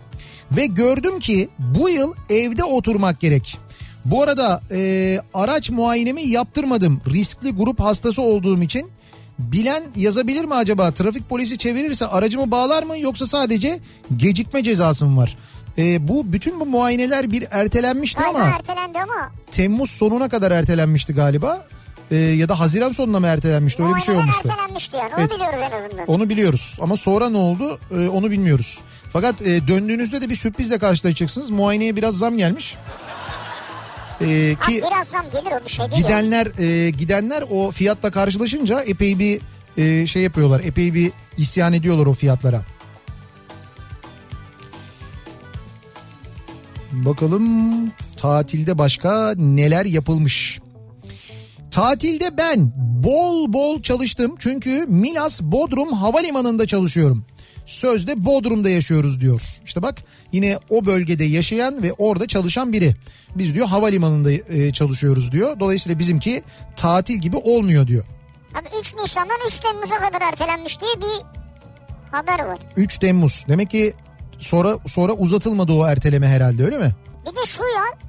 Ve gördüm ki bu yıl evde oturmak gerek. Bu arada e, araç muayenemi yaptırmadım. Riskli grup hastası olduğum için. Bilen yazabilir mi acaba? Trafik polisi çevirirse aracımı bağlar mı yoksa sadece gecikme cezası mı var? E, bu bütün bu muayeneler bir ertelenmişti Galiba ama ertelendi ama. Temmuz sonuna kadar ertelenmişti galiba. E, ya da Haziran sonuna mı ertelenmişti öyle bir şey muayeneler olmuştu. ertelenmişti yani. Evet. Onu biliyoruz en azından. Onu biliyoruz ama sonra ne oldu e, onu bilmiyoruz. Fakat e, döndüğünüzde de bir sürprizle karşılaşacaksınız. Muayeneye biraz zam gelmiş. E, Ha, ki biraz zam gelir o bir şey değil. yani. gidenler e, gidenler o fiyatla karşılaşınca epey bir e, şey yapıyorlar. Epey bir isyan ediyorlar o fiyatlara. Bakalım tatilde başka neler yapılmış. Tatilde ben bol bol çalıştım çünkü Milas Bodrum Havalimanı'nda çalışıyorum. Sözde Bodrum'da yaşıyoruz diyor. İşte bak yine o bölgede yaşayan ve orada çalışan biri. Biz diyor havalimanında e, çalışıyoruz diyor. Dolayısıyla bizimki tatil gibi olmuyor diyor. Abi 3 Nisan'dan 3 Temmuz'a kadar ertelenmiş diye bir haber var. 3 Temmuz. Demek ki sonra sonra uzatılmadı o erteleme herhalde öyle mi? Bir de şu ya.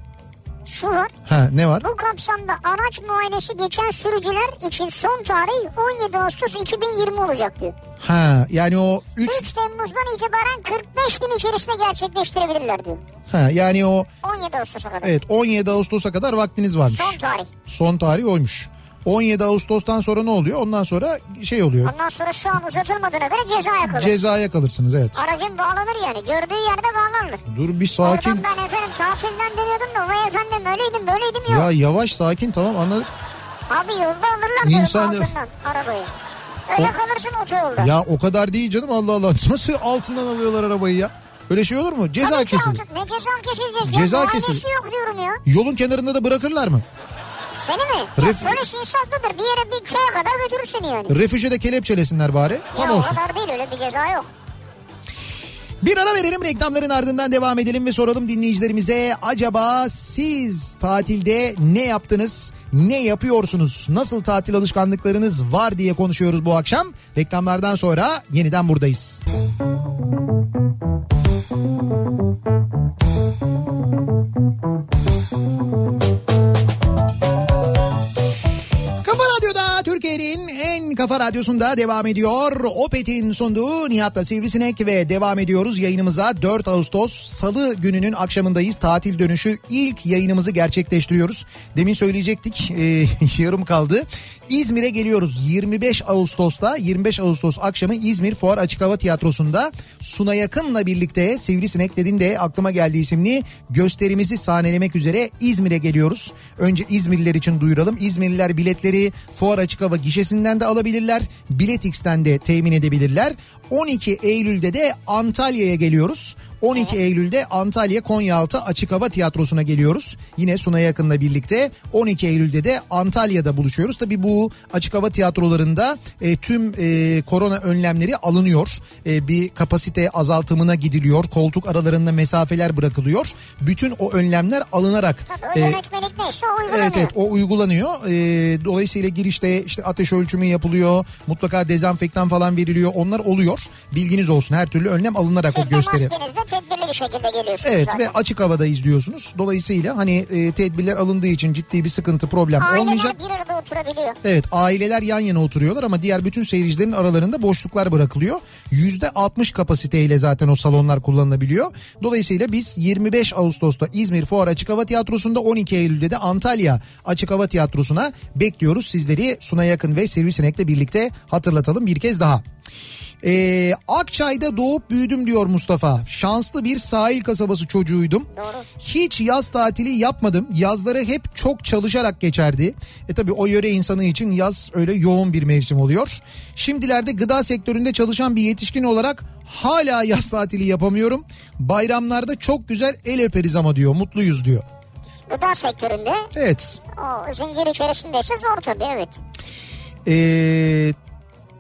Şu var. Ha ne var? Bu kapsamda araç muayenesi geçen sürücüler için son tarih 17 Ağustos 2020 olacak diyor. Ha yani o 3 3 Temmuz'dan itibaren 45 gün içerisinde gerçekleştirebilirler diyor. ha yani o 17 Ağustos'a kadar. evet 17 Ağustos'a kadar vaktiniz varmış. Son tarih. Son tarih oymuş. 17 Ağustos'tan sonra ne oluyor? Ondan sonra şey oluyor. Ondan sonra şu an uzatılmadığına göre cezaya kalır. Cezaya kalırsınız evet. Aracın bağlanır yani. Gördüğü yerde bağlanır. Dur bir sakin. Oradan ben efendim tatilden dönüyordum da vay efendim öyleydim böyleydim yok. Ya yavaş sakin tamam anladık. Abi yolda alırlar İnsan- altından arabayı. Öyle O- kalırsın otoyolda. Ya o kadar değil canım Allah Allah. Nasıl altından alıyorlar arabayı ya? Öyle şey olur mu? Ceza kesilir. Ne ceza kesilecek Ceza ya? Kesilir. yok diyorum ya. Yolun kenarında da bırakırlar mı? Seni mi? Ref- Ya polis insaflıdır. Bir yere bir köye kadar götürür seni yani. Refüje de kelepçelesinler bari. Ya Tam o olsun. kadar değil öyle bir ceza yok. Bir ara verelim reklamların ardından devam edelim ve soralım dinleyicilerimize acaba siz tatilde ne yaptınız? Ne yapıyorsunuz? Nasıl tatil alışkanlıklarınız var diye konuşuyoruz bu akşam. Reklamlardan sonra yeniden buradayız. Kafa Kafa Radyosu'nda devam ediyor. Opet'in sunduğu Nihat'la Sivrisinek ve devam ediyoruz yayınımıza. 4 Ağustos Salı gününün akşamındayız. Tatil dönüşü ilk yayınımızı gerçekleştiriyoruz. Demin söyleyecektik e, yarım kaldı. İzmir'e geliyoruz 25 Ağustos'ta 25 Ağustos akşamı İzmir Fuar Açık Hava Tiyatrosu'nda Suna Yakın'la birlikte Sivrisinek dedin de aklıma geldi isimli gösterimizi sahnelemek üzere İzmir'e geliyoruz. Önce İzmirliler için duyuralım. İzmirliler biletleri Fuar Açık Hava gişesinden de alabilirler. Biletix'ten de temin edebilirler. 12 Eylül'de de Antalya'ya geliyoruz. 12 Eylül'de Antalya Konyaaltı Açık Hava Tiyatrosu'na geliyoruz. Yine Suna Yakın'la birlikte 12 Eylül'de de Antalya'da buluşuyoruz. Tabii bu açık hava tiyatrolarında e, tüm e, korona önlemleri alınıyor. E, bir kapasite azaltımına gidiliyor. Koltuk aralarında mesafeler bırakılıyor. Bütün o önlemler alınarak Tabii e, yönetmelik neyse o uygulanıyor. Evet evet o uygulanıyor. Ee, dolayısıyla girişte işte ateş ölçümü yapılıyor. Mutlaka dezenfektan falan veriliyor. Onlar oluyor. Bilginiz olsun her türlü önlem alınarak Siz o gösteri. Tedbirli bir şekilde geliyorsunuz Evet zaten. ve açık havada izliyorsunuz. Dolayısıyla hani e, tedbirler alındığı için ciddi bir sıkıntı problem Aileler olmayacak. bir arada oturabiliyor. Evet aileler yan yana oturuyorlar ama diğer bütün seyircilerin aralarında boşluklar bırakılıyor. Yüzde 60 kapasiteyle zaten o salonlar kullanılabiliyor. Dolayısıyla biz 25 Ağustos'ta İzmir Fuar Açık Hava Tiyatrosu'nda 12 Eylül'de de Antalya Açık Hava Tiyatrosu'na bekliyoruz. Sizleri Suna Yakın ve Sivrisinek'le birlikte hatırlatalım bir kez daha. Ee, Akçay'da doğup büyüdüm diyor Mustafa. Şanslı bir sahil kasabası çocuğuydum. Doğru. Hiç yaz tatili yapmadım. Yazları hep çok çalışarak geçerdi. E tabi o yöre insanı için yaz öyle yoğun bir mevsim oluyor. Şimdilerde gıda sektöründe çalışan bir yetişkin olarak hala yaz tatili yapamıyorum. Bayramlarda çok güzel el öperiz ama diyor. Mutluyuz diyor. Gıda sektöründe Evet. o zincir içerisindeyse zor tabii evet. Ee,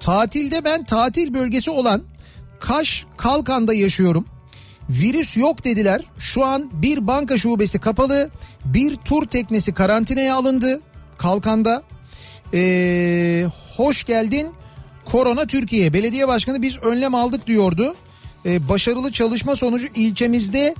tatilde ben tatil bölgesi olan Kaş Kalkan'da yaşıyorum. Virüs yok dediler. Şu an bir banka şubesi kapalı. Bir tur teknesi karantinaya alındı. Kalkan'da. Ee, hoş geldin Korona Türkiye. Belediye başkanı biz önlem aldık diyordu. Ee, başarılı çalışma sonucu ilçemizde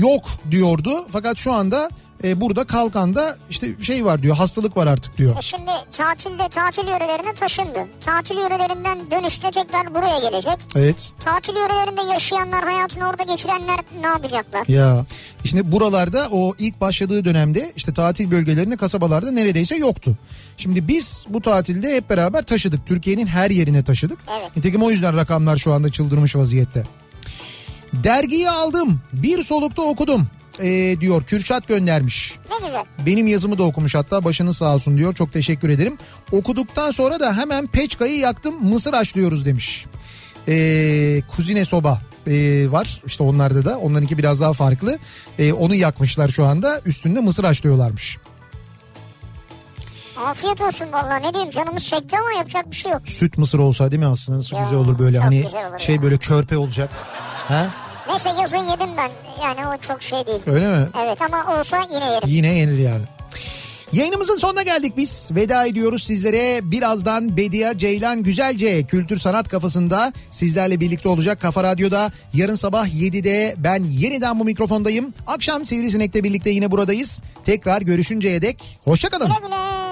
yok diyordu. Fakat şu anda e, burada Kalkan'da işte şey var diyor hastalık var artık diyor. E şimdi tatilde tatil yörelerine taşındı. Tatil yörelerinden dönüşte tekrar buraya gelecek. Evet. Tatil yörelerinde yaşayanlar, hayatını orada geçirenler ne yapacaklar? Ya şimdi buralarda o ilk başladığı dönemde işte tatil bölgelerinde kasabalarda neredeyse yoktu. Şimdi biz bu tatilde hep beraber taşıdık. Türkiye'nin her yerine taşıdık. Evet. Nitekim o yüzden rakamlar şu anda çıldırmış vaziyette. Dergiyi aldım. Bir solukta okudum. Ee, diyor Kürşat göndermiş. Ne güzel. Benim yazımı da okumuş hatta başınız sağ olsun diyor. Çok teşekkür ederim. Okuduktan sonra da hemen peçkayı yaktım mısır haşlıyoruz demiş. Ee, kuzine soba ee, var işte onlarda da onlarınki biraz daha farklı. Ee, onu yakmışlar şu anda üstünde mısır haşlıyorlarmış. Afiyet olsun vallahi ne diyeyim canımız çekti ama yapacak bir şey yok. Süt mısır olsa değil mi aslında nasıl Ya, güzel olur böyle hani güzel olur şey ya. böyle körpe olacak. Ha? Neyse yazın yedim ben yani o çok şey değil. Öyle mi? Evet ama olsa yine yerim. Yine yenir yani. Yayınımızın sonuna geldik biz. Veda ediyoruz sizlere. Birazdan Bedia Ceylan Güzelce kültür sanat kafasında sizlerle birlikte olacak Kafa Radyo'da. Yarın sabah 7'de ben yeniden bu mikrofondayım. Akşam Sivrisinek'le birlikte yine buradayız. Tekrar görüşünceye dek hoşçakalın. Güle güle.